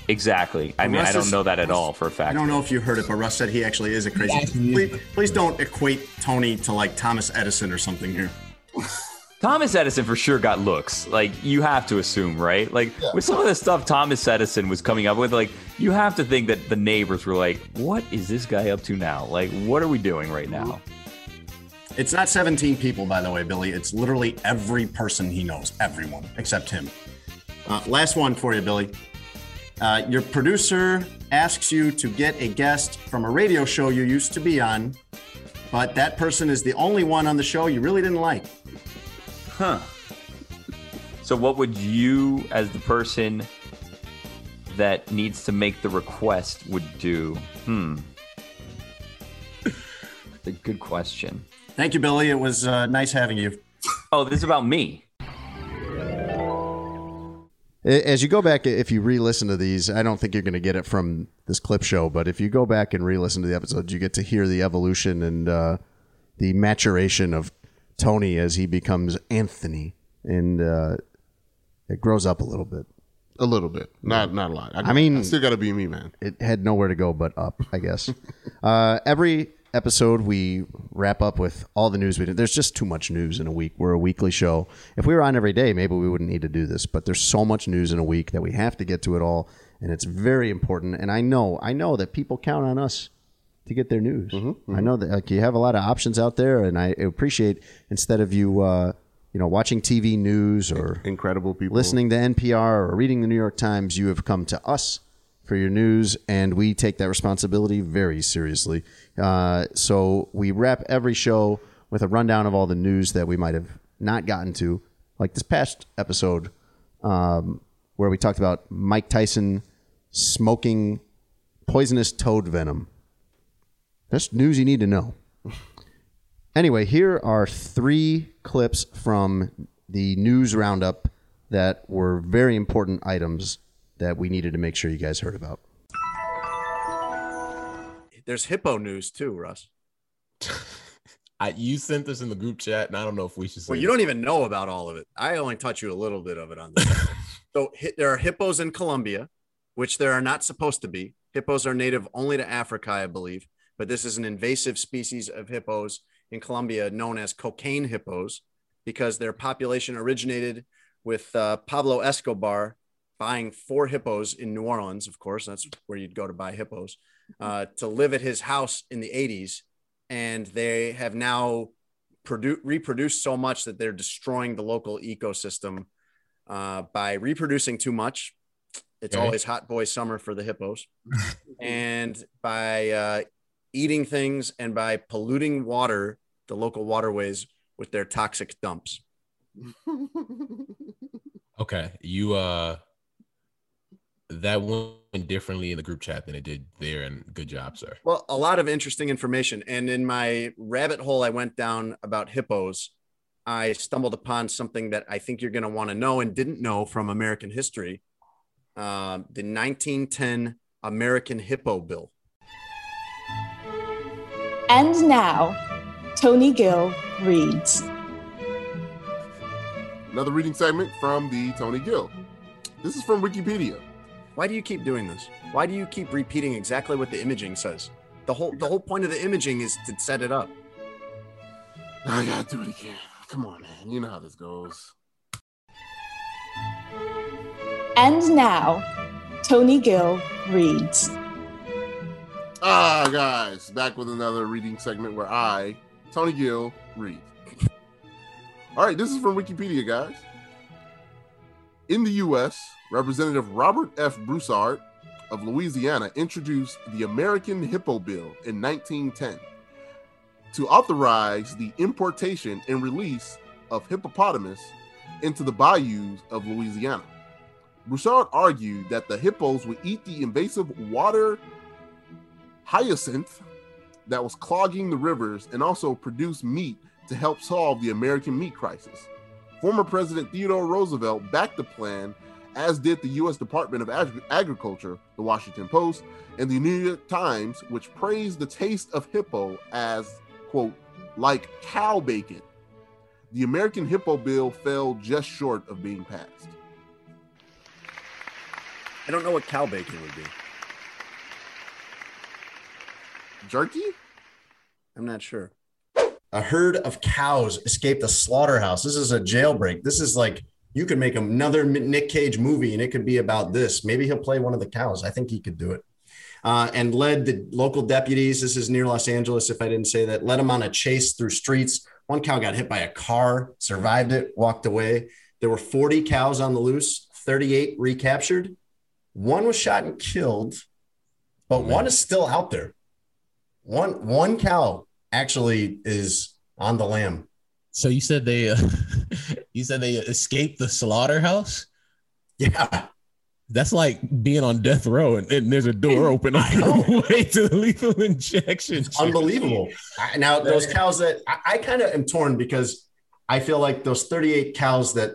Exactly. I mean Russ i don't is- know that at all for a fact. I don't know if you heard it, but Russ said he actually is a crazy. Please, please don't equate Tony to like Thomas Edison or something here. *laughs* Thomas Edison for sure got looks. Like you have to assume, right? Like with some of the stuff Thomas Edison was coming up with, like you have to think that the neighbors were like, "What is this guy up to now? Like, what are we doing right now?" It's not 17 people, by the way, Billy. It's literally every person he knows, everyone except him. Uh, last one for you, Billy. Uh, your producer asks you to get a guest from a radio show you used to be on, but that person is the only one on the show you really didn't like. Huh. So, what would you, as the person that needs to make the request, would do? Hmm. That's a good question. Thank you, Billy. It was uh, nice having you. Oh, this is about me. As you go back, if you re-listen to these, I don't think you're going to get it from this clip show, but if you go back and re-listen to the episodes, you get to hear the evolution and uh, the maturation of Tony as he becomes Anthony, and uh, it grows up a little bit. A little bit, not not a lot. I, mean, I still got to be me, man. It had nowhere to go but up, I guess. *laughs* uh, every episode we wrap up with all the news we did. There's just too much news in a week. We're a weekly show. If we were on every day, maybe we wouldn't need to do this. But there's so much news in a week that we have to get to it all, and it's very important. And I know, I know that people count on us to get their news. I know that like, you have a lot of options out there, and I appreciate instead of you, uh, you know, watching TV news or incredible people listening to NPR or reading the New York Times, you have come to us for your news, and we take that responsibility very seriously. Uh, so we wrap every show with a rundown of all the news that we might have not gotten to, like this past episode um, where we talked about Mike Tyson smoking poisonous toad venom. That's news you need to know. Anyway, here are three clips from the news roundup that were very important items that we needed to make sure you guys heard about. There's hippo news too, Russ. *laughs* I, you sent this in the group chat, and I don't know if we should say. Well, you don't even know about all of it. I only taught you a little bit of it on this. *laughs* so hi- there are hippos in Colombia, which there are not supposed to be. Hippos are native only to Africa, I believe, but this is an invasive species of hippos in Colombia known as cocaine hippos because their population originated with uh, Pablo Escobar buying four hippos in New Orleans. Of course, that's where you'd go to buy hippos uh, to live at his house in the 80s. And they have now produ- reproduced so much that they're destroying the local ecosystem uh, by reproducing too much. It's Okay. always hot boy summer for the hippos. *laughs* and by uh, eating things and by polluting water, the local waterways with their toxic dumps. *laughs* Okay, you uh that went differently in the group chat than it did there. And good job, sir. Well, a lot of interesting information. And in my rabbit hole I went down about hippos, I stumbled upon something that I think you're going to want to know and didn't know from American history. Um, the 1910 American Hippo Bill. And now, Tony Gill reads. Another reading segment from the Tony Gill. This is from Wikipedia. Why do you keep doing this? Why do you keep repeating exactly what the imaging says? The whole the whole point of the imaging is to set it up. I gotta do it again. Come on, man. You know how this goes. And now, Tony Gill reads. Ah, guys, back with another reading segment where I, Tony Gill, read. All right, this is from Wikipedia, guys. In the U.S., Representative Robert F. Broussard of Louisiana introduced the American Hippo Bill in 1910 to authorize the importation and release of hippopotamus into the bayous of Louisiana. Broussard argued that the hippos would eat the invasive water hyacinth that was clogging the rivers and also produced meat to help solve the American meat crisis. Former President Theodore Roosevelt backed the plan, as did the U.S. Department of Ag- Agriculture, the Washington Post, and the New York Times, which praised the taste of hippo as, quote, like cow bacon. The American Hippo Bill fell just short of being passed. I don't know what cow bacon would be. Jerky? I'm not sure. A herd of cows escaped a slaughterhouse. This is a jailbreak. This is like you could make another Nick Cage movie, and it could be about this. Maybe he'll play one of the cows. I think he could do it. Uh, and led the local deputies. This is near Los Angeles, if I didn't say that. Led them on a chase through streets. One cow got hit by a car, survived it, walked away. There were 40 cows on the loose, 38 recaptured. One was shot and killed, but one is still out there. One one cow actually is on the lam. So you said they, uh, *laughs* you said they escaped the slaughterhouse. Yeah, that's like being on death row and, and there's a door open on the *laughs* way to the lethal injection. It's unbelievable. I- Now those cows that I, I kind of am torn because I feel like those 38 cows that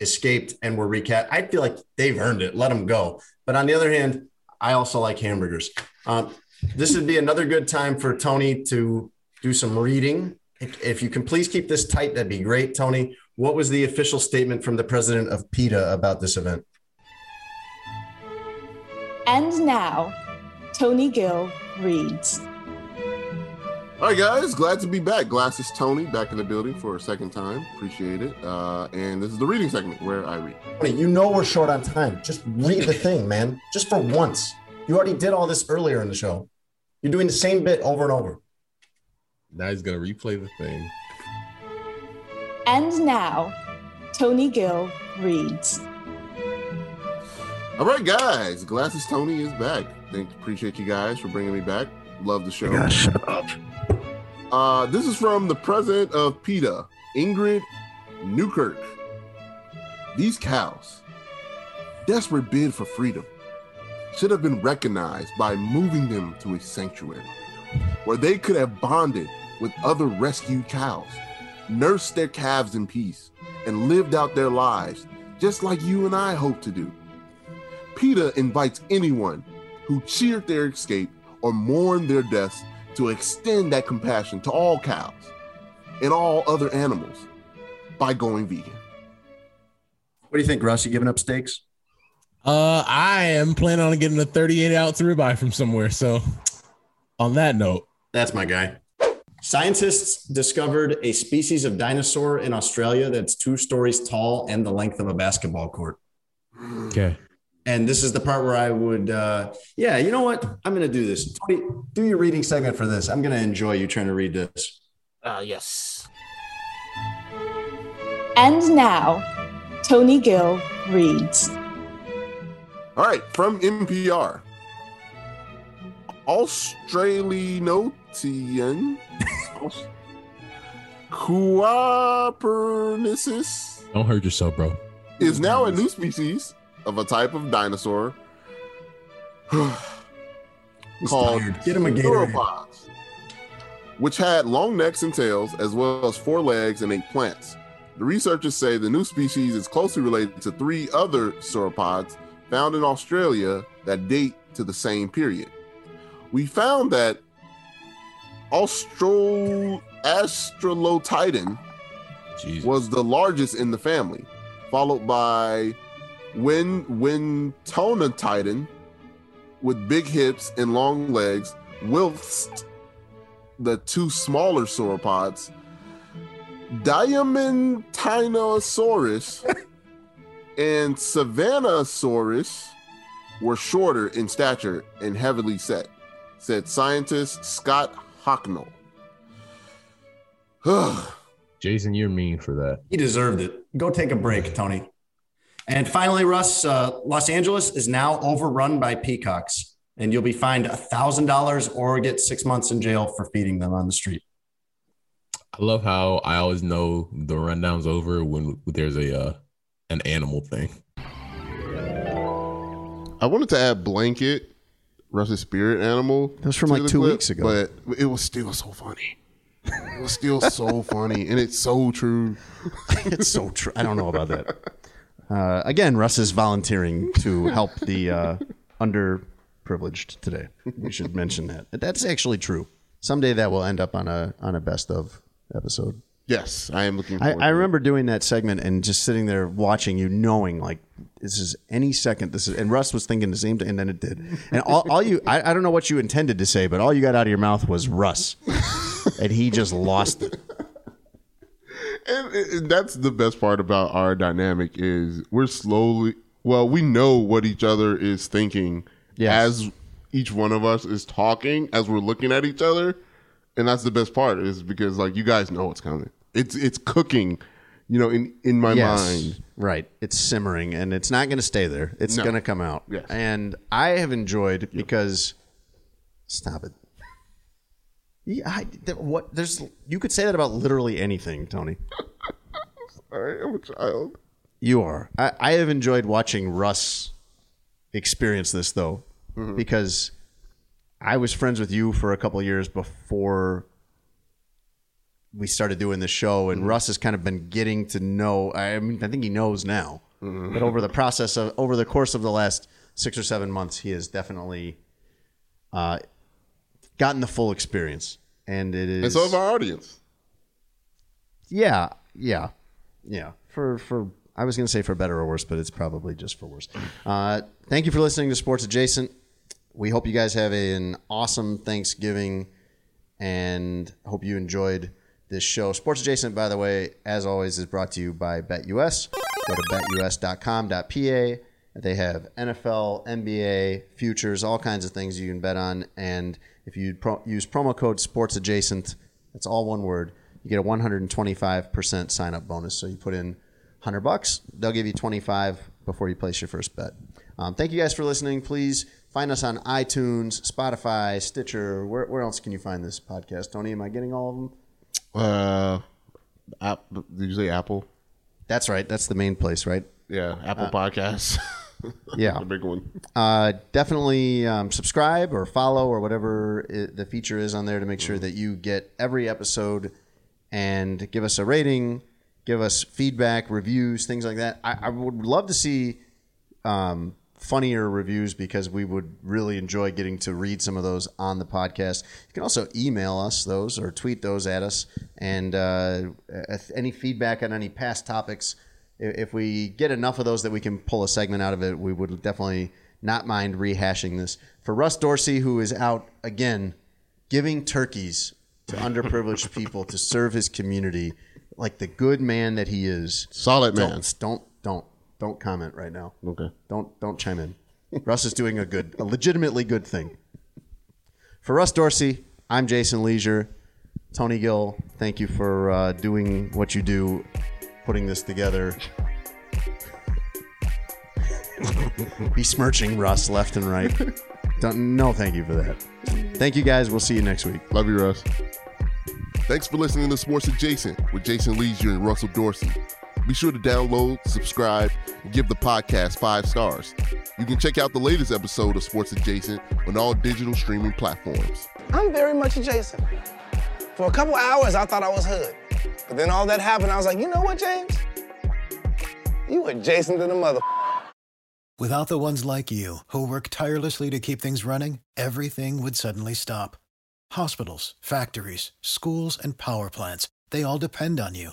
escaped and were recat, I feel like they've earned it. Let them go. But on the other hand, I also like hamburgers. Um, this would be another good time for Tony to do some reading. If if you can please keep this tight, that'd be great, Tony. What was the official statement from the president of PETA about this event? And now, Tony Gill reads. All right, guys, glad to be back. Glasses Tony back in the building for a second time. Appreciate it. Uh, and this is the reading segment where I read. Tony, you know we're short on time. Just read the thing, man. Just for once. You already did all this earlier in the show. You're doing the same bit over and over. Now he's gonna replay the thing. And now, Tony Gill reads. All right, guys, Glasses Tony is back. Thank, appreciate you guys for bringing me back. Love the show. shut up. Uh, this is from the president of PETA, Ingrid Newkirk. These cows, desperate bid for freedom, should have been recognized by moving them to a sanctuary where they could have bonded with other rescued cows, nursed their calves in peace, and lived out their lives just like you and I hope to do. PETA invites anyone who cheered their escape or mourned their deaths to extend that compassion to all cows and all other animals by going vegan. What do you think, Russ? You giving up steaks? Uh, I am planning on getting a 38 ounce ribeye from somewhere. So, on that note, That's my guy. Scientists discovered a species of dinosaur in Australia that's two stories tall and the length of a basketball court. okay. And this is the part where I would, uh, yeah, you know what? I'm going to do this. Tony, do your reading segment for this. I'm going to enjoy you trying to read this. Uh, yes. And now, Tony Gill reads. All right, from NPR. Australinotian *laughs* Copernicus Don't hurt yourself, bro. is now a new species of a type of dinosaur *sighs* called. Get him a Gatorade. sauropods, which had long necks and tails, as well as four legs and ate plants. The researchers say the new species is closely related to three other sauropods found in Australia that date to the same period. We found that Austro Astrolotidon was the largest in the family, followed by Win Wintonatidon with big hips and long legs, whilst the two smaller sauropods, Diamantinosaurus *laughs* and Savannasaurus, were shorter in stature and heavily set, said scientist Scott Hocknull. *sighs* Jason, you're mean for that. He deserved it. Go take a break, Tony. And finally, Russ, uh, Los Angeles is now overrun by peacocks, and you'll be fined $1,000 or get six months in jail for feeding them on the street. I love how I always know the rundown's over when there's a uh, an animal thing. I wanted to add blanket, Russ's spirit animal. That was from like two clip, weeks ago. but it was still so funny. It was still so *laughs* funny, and it's so true. *laughs* it's so true. I don't know about that. Uh, again, Russ is volunteering to help the uh, underprivileged today. We should mention that. That's actually true. Someday that will end up on a on a best of episode. Yes, I am looking. I, Forward I remember doing that segment and just sitting there watching you, knowing like this is any second. This is, and Russ was thinking the same thing, and then it did. And all, all you, I, I don't know what you intended to say, but all you got out of your mouth was Russ, and he just lost it. and, and that's the best part about our dynamic is we're slowly well we know what each other is thinking as each one of us is talking as we're looking at each other and that's the best part is because like you guys know what's coming it's it's cooking you know in in my Yes, mind Right. It's simmering and it's not going to stay there. It's No. going to come out. Yes. And I have enjoyed because stop it. Yeah, I, what there's you could say that about literally anything, Tony. *laughs* Sorry, I'm a child. You are. I, I have enjoyed watching Russ experience this though, Mm-hmm. because I was friends with you for a couple of years before we started doing this show, and Russ has kind of been getting to know. I mean, I think he knows now, Mhm. but over the process of over the course of the last six or seven months, he has definitely uh, gotten the full experience, and it is. and so of our audience Yeah, yeah, yeah. For for I was going to say for better or worse, but it's probably just for worse. Uh, thank you for listening to Sports Adjacent. We hope you guys have an awesome Thanksgiving, and hope you enjoyed this show. Sports Adjacent, by the way, as always, is brought to you by BetUS. Go to betus.com.pa. They have NFL, NBA, futures, all kinds of things you can bet on. And if you pro- use promo code Sports Adjacent, that's all one word, you get a 125% sign up bonus. So you put in 100 bucks, they'll give you 25 before you place your first bet. Um, thank you guys for listening. Please find us on iTunes, Spotify, Stitcher. Where, where else can you find this podcast? Tony, am I getting all of them? uh app, say apple That's right. That's the main place, right? yeah apple Uh, podcasts *laughs* Yeah. the big one Uh, definitely um, subscribe or follow or whatever i the feature is on there to make sure that you get every episode and give us a rating, give us feedback, reviews, things like that. I, I would love to see um, funnier reviews because we would really enjoy getting to read some of those on the podcast. You can also email us those or tweet those at us. And uh, any feedback on any past topics, if we get enough of those that we can pull a segment out of it, we would definitely not mind rehashing this. For Russ Dorsey, who is out again giving turkeys to underprivileged *laughs* people to serve his community like the good man that he is. Solid man. Don't don't don't, don't comment right now. Okay. Don't don't chime in. Russ is doing a good, a legitimately good thing. For Russ Dorsey, I'm Jason Lieser. Tony Gill, thank you for uh, doing what you do, putting this together. *laughs* Besmirching Russ left and right. Don't, no, thank you for that. Thank you guys. We'll see you next week. Love you, Russ. Thanks for listening to Sports Adjacent with Jason Lieser and Russell Dorsey. Be sure to download, subscribe, and give the podcast five stars. You can check out the latest episode of Sports Adjacent on all digital streaming platforms. I'm very much adjacent. For a couple hours, I thought I was hood. But then all that happened, I was like, you know what, James? You adjacent to the mother. Without the ones like you, who work tirelessly to keep things running, everything would suddenly stop. Hospitals, factories, schools, and power plants, they all depend on you.